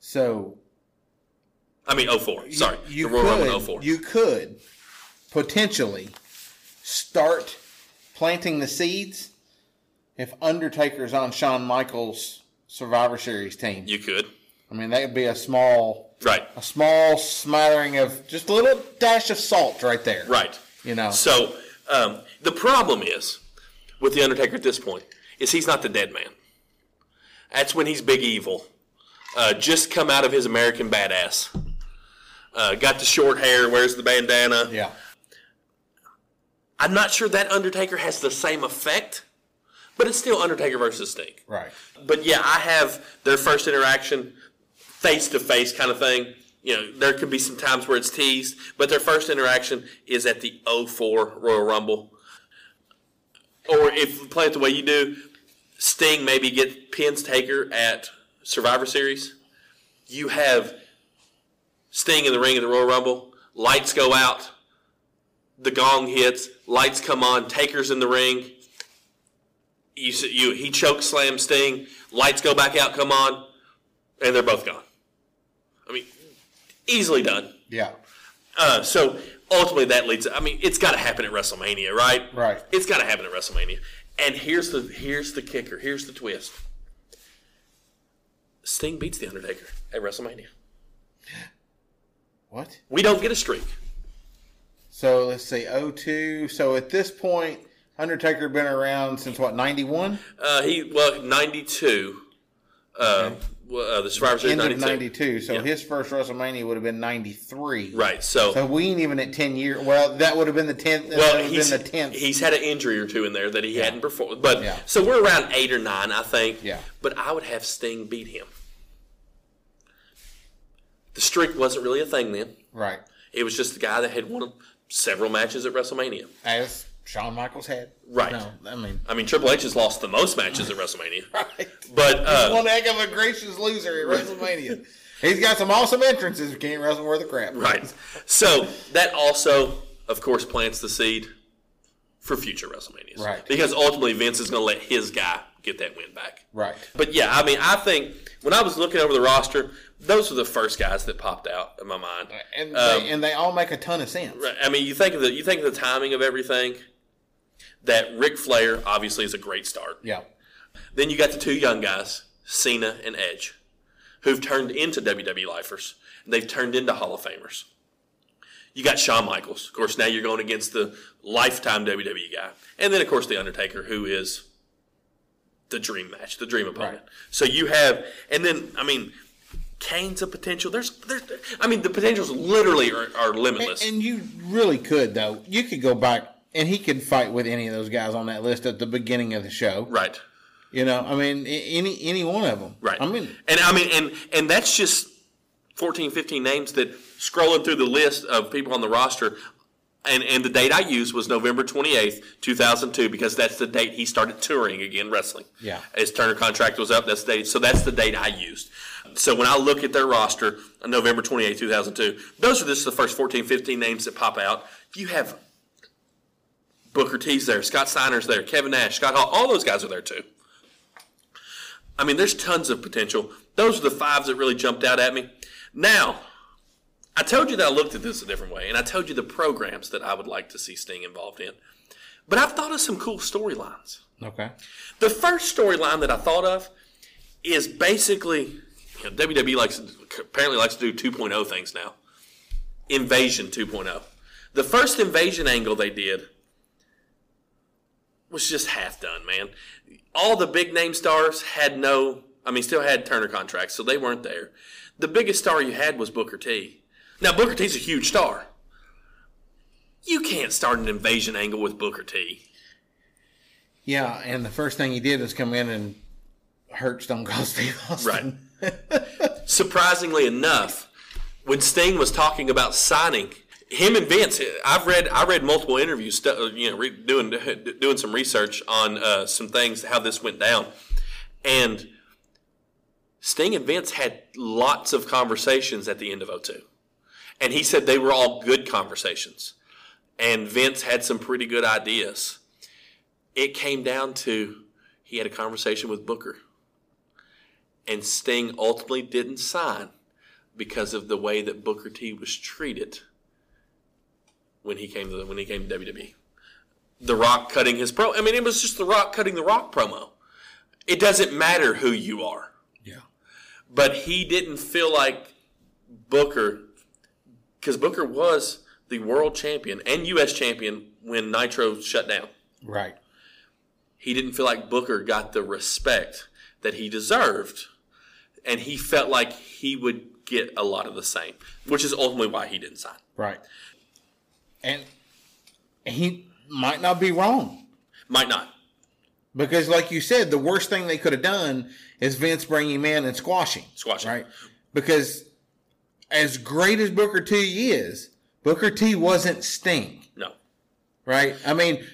So I mean 04. Sorry, you the Royal Rumble in could 04. you could potentially start planting the seeds if Undertaker's on Shawn Michaels Survivor Series team. you could. I mean, that would be a small Right. a small smattering of just a little dash of salt right there. Right. You know. So um, the problem is with the Undertaker at this point is he's not the dead man. That's when he's big evil. Uh, just come out of his American badass. Uh, got the short hair, wears the bandana. Yeah. I'm not sure that Undertaker has the same effect, but it's still Undertaker versus Sting. Right. But yeah, I have their first interaction face to face kind of thing. You know, there could be some times where it's teased, but their first interaction is at the 04 Royal Rumble. Or if you play it the way you do, Sting maybe get pins Taker at Survivor Series. You have Sting in the ring at the Royal Rumble. Lights go out. The gong hits. Lights come on. Taker's in the ring. You, you he choke slam Sting. Lights go back out. Come on, and they're both gone. I mean, easily done. Yeah. Uh, so ultimately, that leads. I mean, it's got to happen at WrestleMania, right? Right. It's got to happen at WrestleMania. And here's the here's the kicker. Here's the twist. Sting beats the Undertaker at WrestleMania. What? We don't get a streak. So let's see, 02. So at this point, Undertaker been around since what ninety one? Uh, he well ninety two. Uh, well, uh, the Survivor Series End of 92. So Yeah. his first WrestleMania would have been ninety three. Right. So, So we ain't even at ten years. Well, that would have been the tenth. well, he's, been the tenth. he's had an injury or two in there that he hadn't performed. But Yeah. so we're around eight or nine, I think. Yeah. But I would have Sting beat him. The streak wasn't really a thing then. right. It was just the guy that had won several matches at WrestleMania. As Shawn Michaels had. Right. No, I mean. I mean, Triple H has lost the most matches at WrestleMania. Right. But uh, One heck of a gracious loser at WrestleMania. He's got some awesome entrances. but Can't wrestle worth a crap. Right. So that also, of course, plants the seed for future WrestleManias. Right. Because ultimately, Vince is going to let his guy get that win back. Right. But yeah, I mean, I think when I was looking over the roster, those were the first guys that popped out in my mind. And Um, they, and they all make a ton of sense. Right. I mean, you think of the you think of the timing of everything. That Ric Flair obviously is a great start. Yeah. Then you got the two young guys, Cena and Edge, who've turned into WWE lifers. And they've turned into Hall of Famers. You got Shawn Michaels. Of course, now you're going against the lifetime WWE guy. And then, of course, The Undertaker, who is the dream match, the dream opponent. Right. So you have, and then, I mean, Kane's a potential. There's, there's, I mean, the potentials literally are, are limitless. And, and you really could though. You could go back and he could fight with any of those guys on that list at the beginning of the show. right. You know, I mean, any any one of them. Right. I mean, and I mean, and and that's just 14, 15 names that scrolling through the list of people on the roster. And, and the date I used was November 28th, 2002, because that's the date he started touring again wrestling. Yeah. His Turner contract was up. That's the date. So that's the date I used. So when I look at their roster, November 28th, 2002, those are just the first 14, 15 names that pop out. You have Booker T's there, Scott Steiner's there, Kevin Nash, Scott Hall, all those guys are there too. I mean, there's tons of potential. Those are the fives that really jumped out at me. Now, I told you that I looked at this a different way, and I told you the programs that I would like to see Sting involved in. But I've thought of some cool storylines. okay. The first storyline that I thought of is basically you know, WWE likes apparently likes to do 2.0 things now. Invasion 2.0. The first invasion angle they did was just half done, man. All the big name stars had no, I mean, still had Turner contracts, so they weren't there. The biggest star you had was Booker T. Now, Booker T's a huge star. You can't start an invasion angle with Booker T. Yeah, and the first thing he did was come in and hurt Stone Cold Steve Austin. Right. surprisingly enough, when Sting was talking about signing him and Vince, I've read I read multiple interviews, you know, doing doing some research on uh, some things how this went down, and Sting and Vince had lots of conversations at the end of 02. and he said they were all good conversations, and Vince had some pretty good ideas. It came down to he had a conversation with Booker and Sting ultimately didn't sign because of the way that Booker T was treated when he came to the, when he came to WWE. The Rock cutting his pro. I mean, it was just The Rock cutting the Rock promo. It doesn't matter who you are, Yeah. but he didn't feel like Booker because Booker was the world champion and U.S. champion when Nitro shut down Right. he didn't feel like Booker got the respect that he deserved, and he felt like he would get a lot of the same, which is ultimately why he didn't sign. Right. And he might not be wrong. Might not. Because, like you said, the worst thing they could have done is Vince bring him in and squashing. Squashing. Right? Because as great as Booker T is, Booker T wasn't Sting. No. Right? I mean,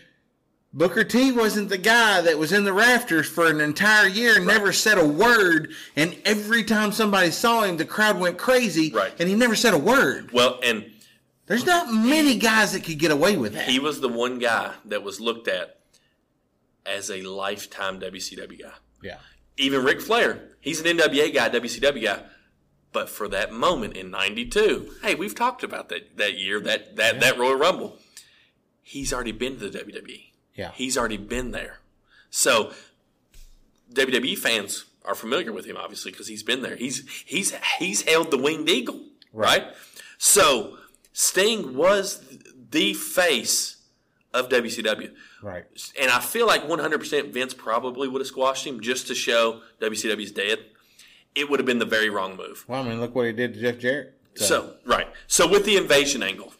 Booker T wasn't the guy that was in the rafters for an entire year and never said a word. And every time somebody saw him, the crowd went crazy. Right. And he never said a word. Well, and There's not many guys that could get away with that. he was the one guy that was looked at as a lifetime WCW guy. yeah. Even Ric Flair, he's an NWA guy, WCW guy. But for that moment in '92, hey, we've talked about that that year, that that that Royal Rumble. He's already been to the WWE. Yeah. He's already been there. So WWE fans are familiar with him, obviously, because he's been there. He's he's he's held the winged eagle, right? So Sting was the face of WCW. Right. And I feel like 100% Vince probably would have squashed him just to show WCW's dead. It would have been the very wrong move. Well, I mean, look what he did to Jeff Jarrett. So, right. So, with the invasion angle,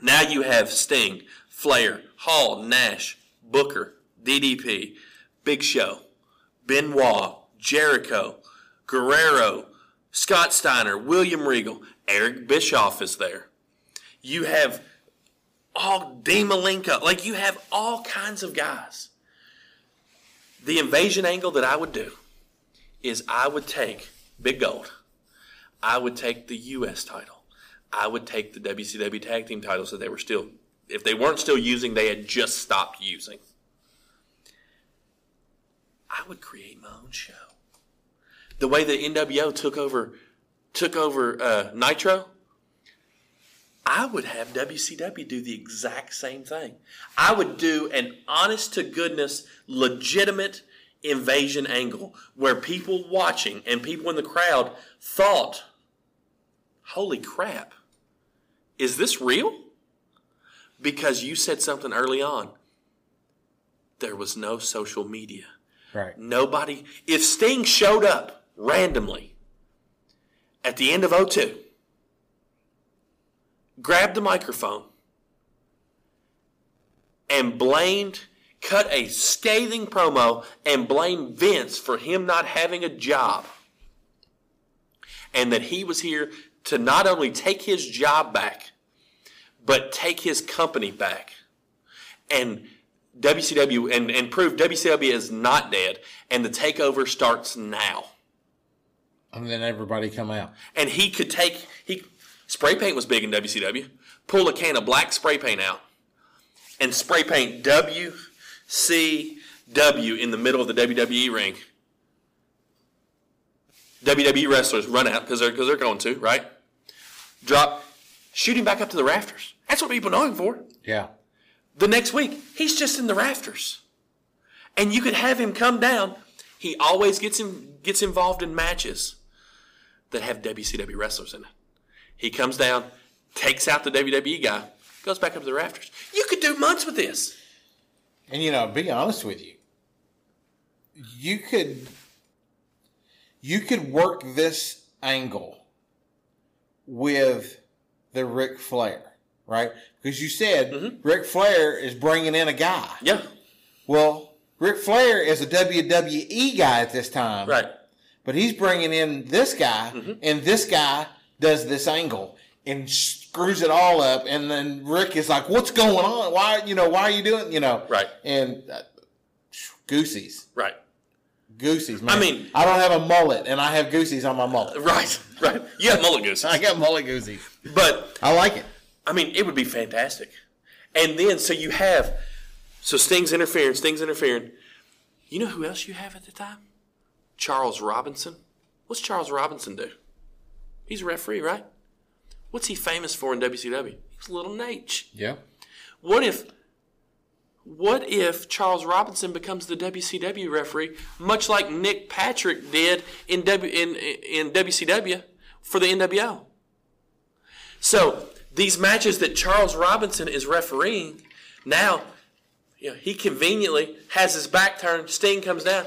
now you have Sting, Flair, Hall, Nash, Booker, DDP, Big Show, Benoit, Jericho, Guerrero, Scott Steiner, William Regal, Eric Bischoff is there. You have all Dean Malenko. Like, you have all kinds of guys. The invasion angle that I would do is I would take Big Gold. I would take the U.S. title. I would take the WCW tag team titles that they were still, if they weren't still using, they had just stopped using. I would create my own show. The way the NWO took over, took over uh, Nitro, I would have WCW do the exact same thing. I would do an honest to goodness, legitimate invasion angle where people watching and people in the crowd thought, holy crap, is this real? Because you said something early on. There was no social media. Right. Nobody, if Sting showed up randomly at the end of 02, grabbed the microphone, and blamed, cut a scathing promo, and blamed Vince for him not having a job, and that he was here to not only take his job back, but take his company back. And WCW and, and prove WCW is not dead, and the takeover starts now. And then everybody come out. And he could take he spray paint was big in WCW. Pull a can of black spray paint out and spray paint WCW in the middle of the WWE ring. WWE wrestlers run out because they're because they're going to right. Drop, shoot him back up to the rafters. That's what people know him for. Yeah. The next week, he's just in the rafters. And you could have him come down. He always gets him gets involved in matches that have WCW wrestlers in it. He comes down, takes out the WWE guy, goes back up to the rafters. You could do months with this. And you know, be honest with you, you could you could work this angle with the Ric Flair, right? Because you said Mm-hmm. Ric Flair is bringing in a guy. Yeah, Well, Ric Flair is a WWE guy at this time, right. But he's bringing in this guy, Mm-hmm. and this guy does this angle and screws it all up. And then Rick is like, "What's going on? Why, you know, why are you doing, you know?" Right. And uh, goosies, Right. goosies. Man. I mean- I don't have a mullet, and I have goosies on my mullet. Right. Right. You have mullet gooses. I got mullet goosies. But I like it. I mean, it would be fantastic. And then, so you have, so Sting's interfering, Sting's interfering. You know who else you have at the time? Charles Robinson. What's Charles Robinson do? He's a referee, right? What's he famous for in WCW? He's Little Naitch. Yeah. What if, what if Charles Robinson becomes the WCW referee, much like Nick Patrick did in W in in WCW for the NWO? So these matches that Charles Robinson is refereeing now, you know, he conveniently has his back turned. Sting comes down.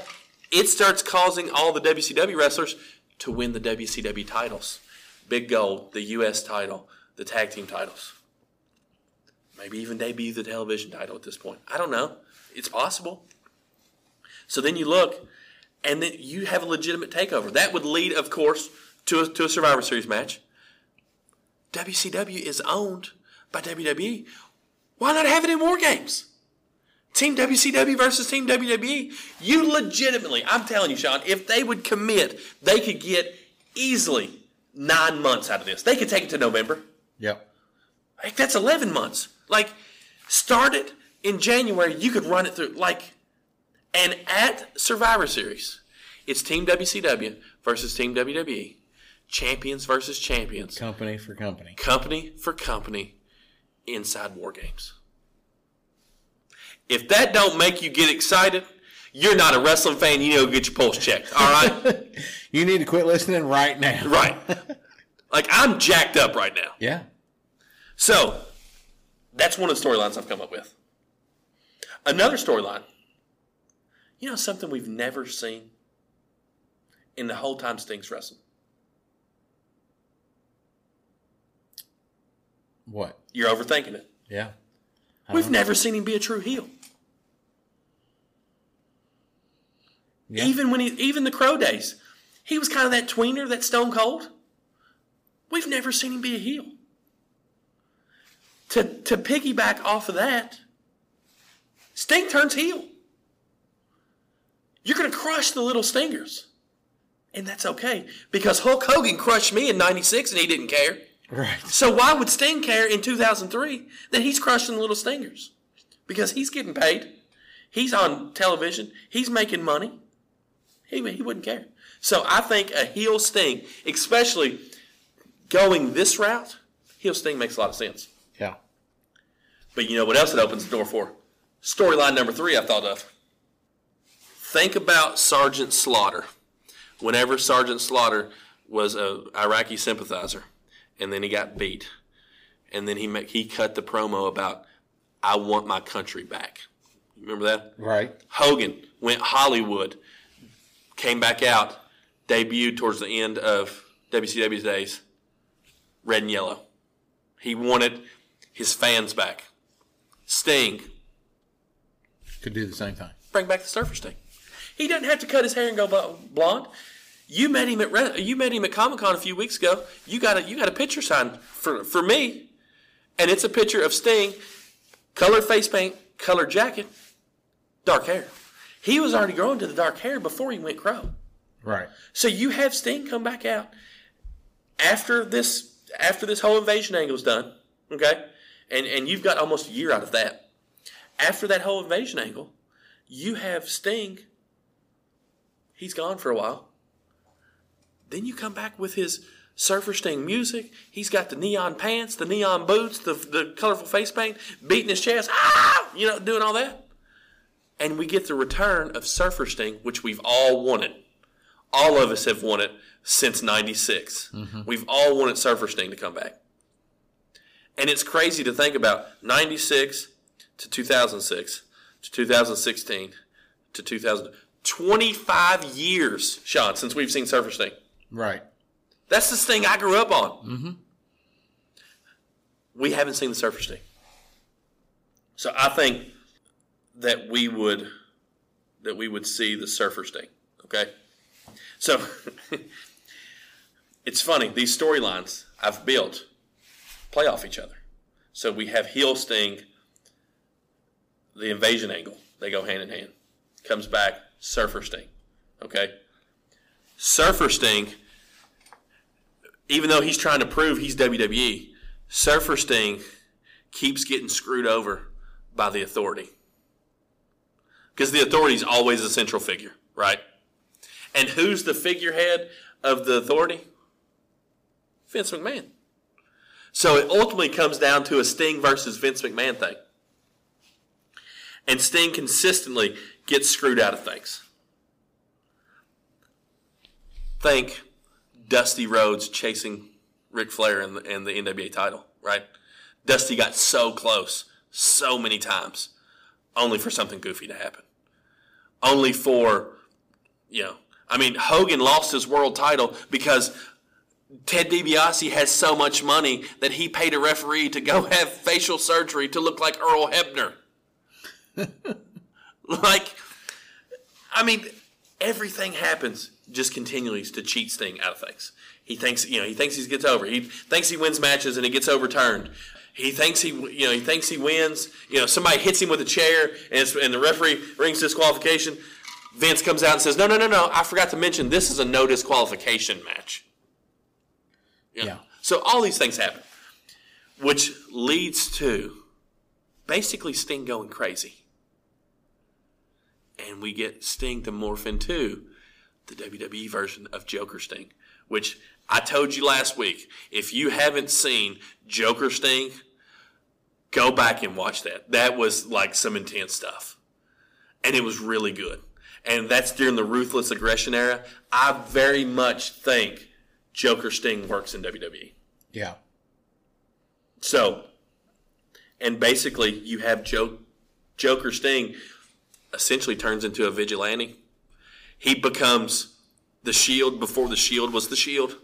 It starts causing all the WCW wrestlers to win the WCW titles, Big Gold, the U.S. title, the tag team titles. Maybe even debut the television title at this point. I don't know. It's possible. So then you look, and then you have a legitimate takeover. That would lead, of course, to a, to a Survivor Series match. WCW is owned by WWE. Why not have it in War Games? Team WCW versus Team WWE. You legitimately, I'm telling you, Sean, if they would commit, they could get easily nine months out of this. They could take it to November. Yep. Like that's 11 months. Like start it in January, you could run it through like and at Survivor Series, it's Team WCW versus Team WWE. Champions versus champions. Company for company. Company for company inside War Games. If that don't make you get excited, you're not a wrestling fan. You need to get your pulse checked. All right, You need to quit listening right now. right. Like I'm jacked up right now. Yeah. So that's one of the storylines I've come up with. Another storyline. You know something we've never seen in the whole time Sting's wrestling? What? You're overthinking it. Yeah. We've never seen him be a true heel. Yeah. Even when he, even the Crow days, he was kind of that tweener, that Stone Cold. We've never seen him be a heel. To to piggyback off of that, Sting turns heel. You're going to crush the little stingers, and that's okay because Hulk Hogan crushed me in '96 and he didn't care. Right. So why would Sting care in 2003 that he's crushing the little stingers? Because he's getting paid. He's on television. He's making money. He, he wouldn't care. So I think a heel Sting, especially going this route, heel Sting makes a lot of sense. Yeah. But you know what else it opens the door for? Storyline number three I thought of. Think about Sergeant Slaughter. Whenever Sergeant Slaughter was a Iraqi sympathizer, and then he got beat, and then he ma- he cut the promo about I want my country back. Remember that? Right. Hogan went Hollywood, came back out, debuted towards the end of WCW's days, red and yellow. He wanted his fans back. Sting, Could do the same thing. bring back the Surfer Sting. He doesn't have to cut his hair and go blonde. You met him at Re- you met him at Comic Con a few weeks ago. You got a you got a picture signed for for me, and it's a picture of Sting, colored face paint, colored jacket, dark hair. He was already growing to the dark hair before he went crow. Right. So you have Sting come back out after this after this whole invasion angle is done, okay? And and you've got almost a year out of that. After that whole invasion angle, you have Sting. He's gone for a while. Then you come back with his Surfer Sting music. He's got the neon pants, the neon boots, the the colorful face paint, beating his chest, ah, you know, doing all that. And we get the return of Surfer Sting, which we've all wanted all of us have wanted since 96. We've all wanted Surfer Sting to come back. And it's crazy to think about 96 to 2006 to 2016 to 2000. 25 years, Sean, since we've seen Surfer Sting. Right. That's the thing I grew up on. Mm-hmm. We haven't seen the Surfer Sting. So I think that we would that we would see the Surfer Sting. Okay? So it's funny, these storylines I've built play off each other. So we have heel Sting, the invasion angle. They go hand in hand. Comes back, Surfer Sting. Okay? Surfer Sting, even though he's trying to prove he's WWE, Surfer Sting keeps getting screwed over by the authority. Because the authority is always a central figure, right? And who's the figurehead of the authority? Vince McMahon. So it ultimately comes down to a Sting versus Vince McMahon thing. And Sting consistently gets screwed out of things. Think Dusty Rhodes chasing Ric Flair in the, the NWA title, right? Dusty got so close so many times, only for something goofy to happen. Only for, you know, I mean, Hogan lost his world title because Ted DiBiase has so much money that he paid a referee to go have facial surgery to look like Earl Hebner. like, I mean, everything happens just continually to cheat Sting out of things. He thinks, you know, he thinks he gets over. He thinks he wins matches and he gets overturned. He thinks he, you know, he thinks he wins. You know, somebody hits him with a chair and, and the referee rings disqualification. Vince comes out and says, "No, no, no, no! I forgot to mention this is a no disqualification match." Know? Yeah. So all these things happen, which leads to basically Sting going crazy, and we get Sting to morph into the WWE version of Joker Sting, which I told you last week. If you haven't seen Joker Sting, go back and watch that. That was like some intense stuff, and it was really good. And that's during the ruthless aggression era. I very much think Joker Sting works in WWE. Yeah. So, and basically, you have Joe Joker Sting essentially turns into a vigilante. He becomes the shield before the shield was the shield,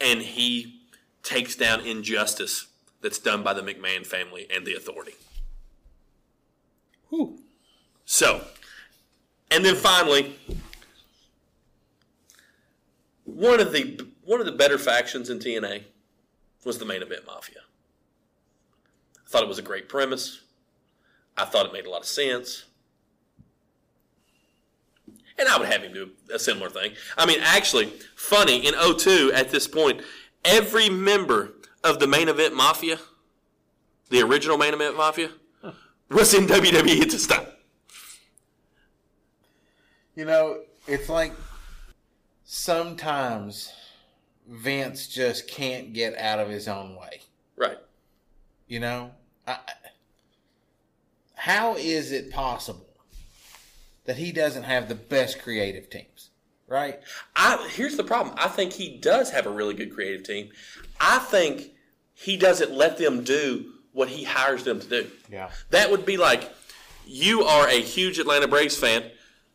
and he takes down injustice that's done by the McMahon family and the authority. Whew. So, and then finally, one of the one of the better factions in TNA was the main event mafia. I thought it was a great premise. I thought it made a lot of sense. And I would have him do a similar thing. I mean, actually, funny, in 02, at this point, every member of the main event mafia, the original main event mafia, was in WWE at this time. You know, it's like sometimes Vince just can't get out of his own way. Right. You know, I, how is it possible that he doesn't have the best creative teams? Right? I here's the problem. I think he does have a really good creative team. I think he doesn't let them do what he hires them to do. Yeah. That would be like you are a huge Atlanta Braves fan.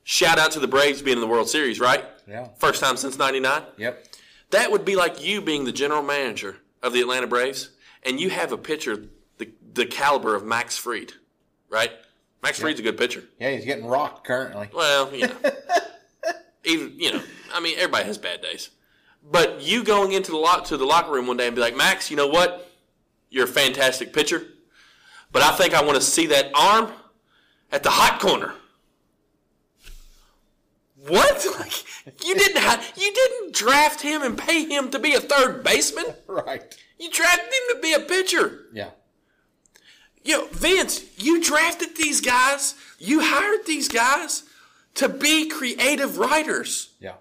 Shout out to the Braves being in the World Series, right? Yeah. First time since '99. Yep. That would be like you being the general manager of the Atlanta Braves, and you have a pitcher the the caliber of Max Fried, right? Max Fried's a good pitcher. Yeah, he's getting rocked currently. Well, you know, even you know, I mean, everybody has bad days. But you going into the lock to the locker room one day and be like, Max, you know what? You're a fantastic pitcher, but I think I want to see that arm at the hot corner. What? Like, you didn't have, you didn't draft him and pay him to be a third baseman. Right. You drafted him to be a pitcher. Yeah. Yo, Vince, you drafted these guys. You hired these guys to be creative writers. Yeah.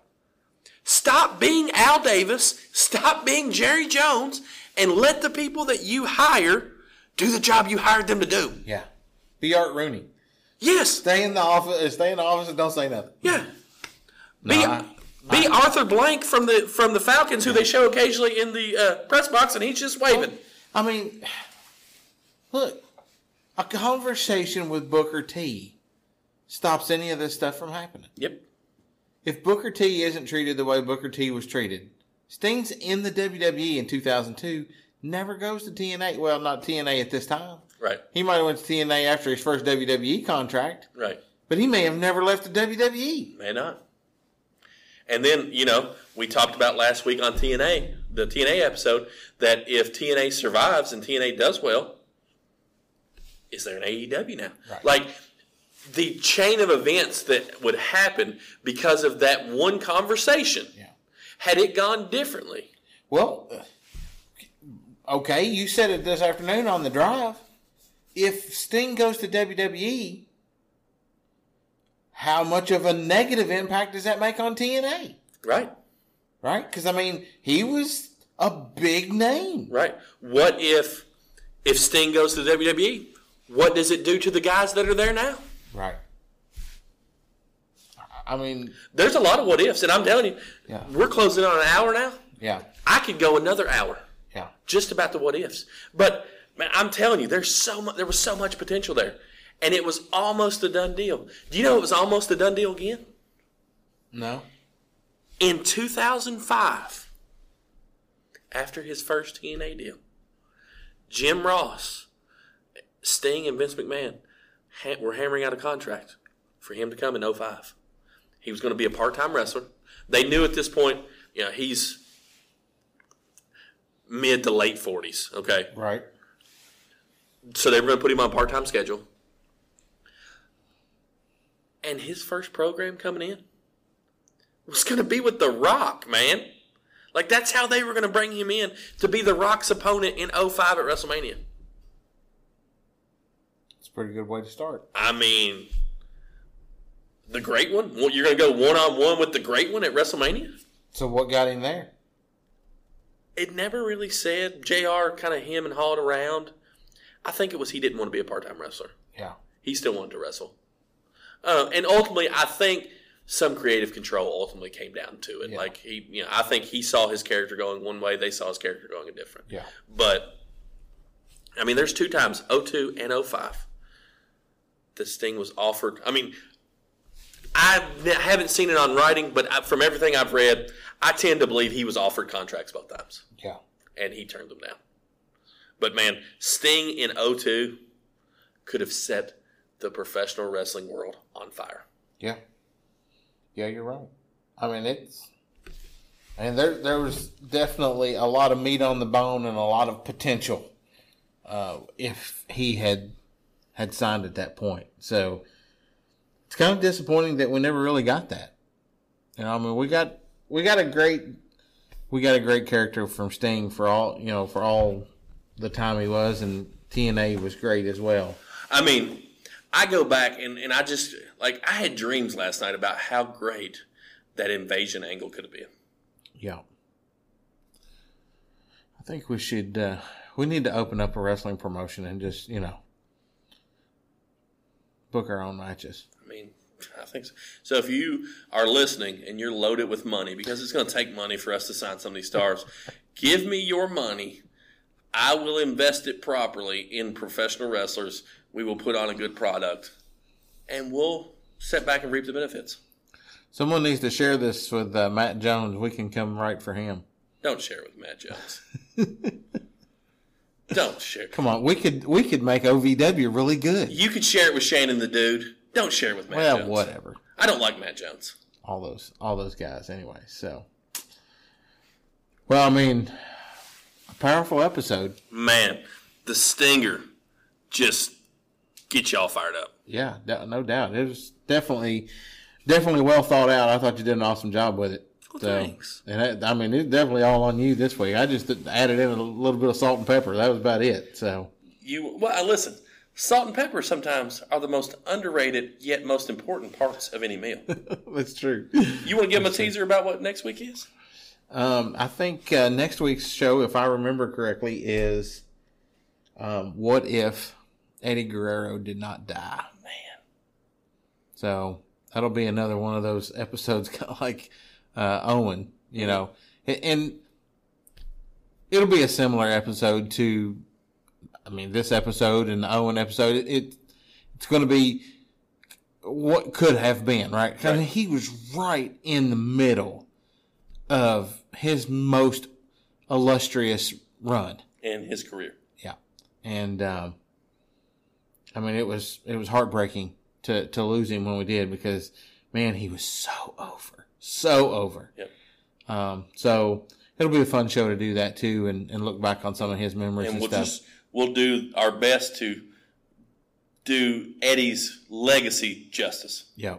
Stop being Al Davis, stop being Jerry Jones, and let the people that you hire do the job you hired them to do. Yeah. Be Art Rooney. Yes, Stay in the office. Stay in the office and don't say nothing. yeah. Be, No, I- be Arthur Blank from the from the Falcons, who they show occasionally in the uh, press box, and he's just waving. I mean, look, a conversation with Booker T stops any of this stuff from happening. Yep. If Booker T isn't treated the way Booker T was treated, Sting's in the WWE in 2002, never goes to TNA. Well, not TNA at this time. Right. He might have went to TNA after his first WWE contract, Right. but he may have never left the. WWE. May not. And then, you know, we talked about last week on TNA, the TNA episode, that if TNA survives and TNA does well, is there an AEW now? Right. Like the chain of events that would happen because of that one conversation, Yeah. had it gone differently, Well, uh, okay, you said it this afternoon on the drive. If Sting goes to WWE, how much of a negative impact does that make on TNA? right? Right? Because I mean, he was a big name. Right. What if if Sting goes to the WWE? What does it do to the guys that are there now? Right. I mean, There's a lot of what ifs, and I'm telling you, Yeah. we're closing on an hour now. yeah, I could go another hour yeah, just about the what ifs. But man, I'm telling you, there's so much. There was so much potential there, and it was almost a done deal. Do you know it was almost a done deal again no, in 2005? After his first TNA deal, Jim Ross, Sting, and Vince McMahon ha- were hammering out a contract for him to come in 05. He was going to be a part-time wrestler. They knew at this point, you know, he's mid to late 40s. Okay, right, so they were going to put him on part time schedule. And his first program coming in was going to be with The Rock, man. Like, that's how they were going to bring him in to be The Rock's opponent in 05 at WrestleMania. it's a pretty good way to start. I mean, the great one? You're going to go one on one with the great one at WrestleMania? So what got him there? It never really said. JR kind of him and hauled around. I think it was he didn't want to be a part time wrestler. Yeah, he still wanted to wrestle. Uh, and ultimately, I think some creative control ultimately came down to it. Yeah. Like he, you know, I think he saw his character going one way, they saw his character going a different. yeah, But I mean, there's two times, 02 and 05. that Sting was offered. I mean, I haven't seen it on writing, but I- from everything I've read, I tend to believe he was offered contracts both times, Yeah. and he turned them down. But man, Sting in 02 could have set the professional wrestling world on fire. Yeah. Yeah, you're right. I mean, it's. And there, there was definitely a lot of meat on the bone and a lot of potential uh, if he had had signed at that point. So it's kind of disappointing that we never really got that. You know, I mean, we got we got a great we got a great character from Sting for all you know for all the time he was, and TNA was great as well. I mean, I go back and, and I just like I had dreams last night about how great that invasion angle could have been. Yeah. I think we should uh we need to open up a wrestling promotion and just, you know, book our own matches. I mean, I think so. So if you are listening and you're loaded with money, because it's going to take money for us to sign some of these stars, give me your money. I will invest it properly in professional wrestlers. We will put on a good product, and we'll sit back and reap the benefits. Someone needs to share this with uh, Matt Jones. We can come right for him. Don't share it with Matt Jones. Don't share. Come on, we could we could make OVW really good. You could share it with Shane and the dude. Don't share it with Matt Well, Jones. whatever. I don't like Matt Jones. All those all those guys anyway. So Well, I mean, a powerful episode. Man, the stinger just get y'all fired up. Yeah, no doubt. It was definitely definitely well thought out. I thought you did an awesome job with it. Well, thanks. And that, I mean, it's definitely all on you this week. I just added in a little bit of salt and pepper. That was about it. So You well, listen. Salt and pepper sometimes are the most underrated yet most important parts of any meal. that's true. You want to give them a teaser about what next week is? Um, I think uh, next week's show, if I remember correctly, is um, what if Eddie Guerrero did not die? Man, So that'll be another one of those episodes, kind of like uh, Owen, you know, and, it'll be a similar episode to, I mean, this episode and the Owen episode. It, it it's going to be what could have been, right? I mean, he was right in the middle of his most illustrious run. in his career. Yeah, and um, I mean it was it was heartbreaking to to lose him when we did because man he was so over, so over. Yep. Um, so it'll be a fun show to do that too, and, and look back on some of his memories And and, we'll stuff. just we'll do our best to do Eddie's legacy justice. Yeah,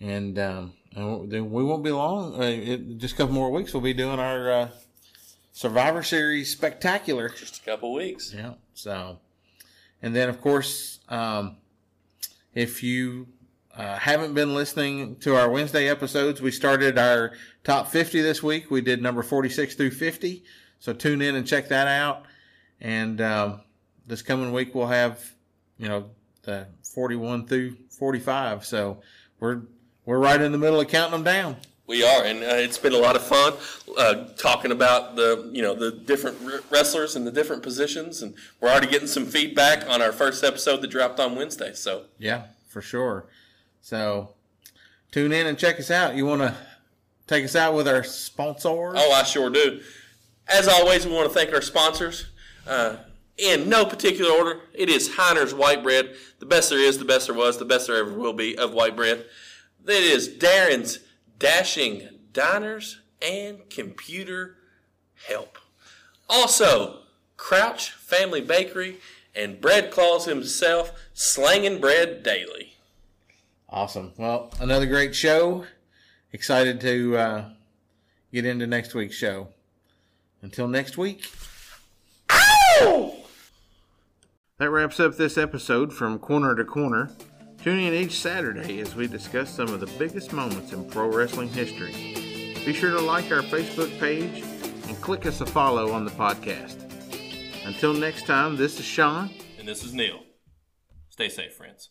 and um, and then we won't be long. Uh, it, just a couple more weeks, we'll be doing our uh, Survivor Series spectacular. Just a couple weeks. Yeah. So, and then of course, um, if you uh, haven't been listening to our Wednesday episodes, we started our top 50 this week. We did number 46 through 50. So tune in and check that out. And um, this coming week, we'll have, you know, the 41 through 45. So we're we're right in the middle of counting them down. We are, and uh, it's been a lot of fun uh, talking about the you know the different wrestlers and the different positions, and we're already getting some feedback on our first episode that dropped on Wednesday. So Yeah, for sure. So tune in and check us out. You want to take us out with our sponsors? Oh, I sure do. As always, we want to thank our sponsors. Uh, in no particular order, it is Heiner's White Bread. The best there is, the best there was, the best there ever will be of white bread. It is Darren's Dashing Diners and Computer Help. Also, Crouch Family Bakery and Bread Claus himself, slanging bread daily. Awesome. Well, another great show. Excited to uh, get into next week's show. Until next week. That wraps up this episode from Corner to Corner. Tune in each Saturday as we discuss some of the biggest moments in pro wrestling history. Be sure to like our Facebook page and click us a follow on the podcast. Until next time, this is Shawn. And this is Neil. Stay safe, friends.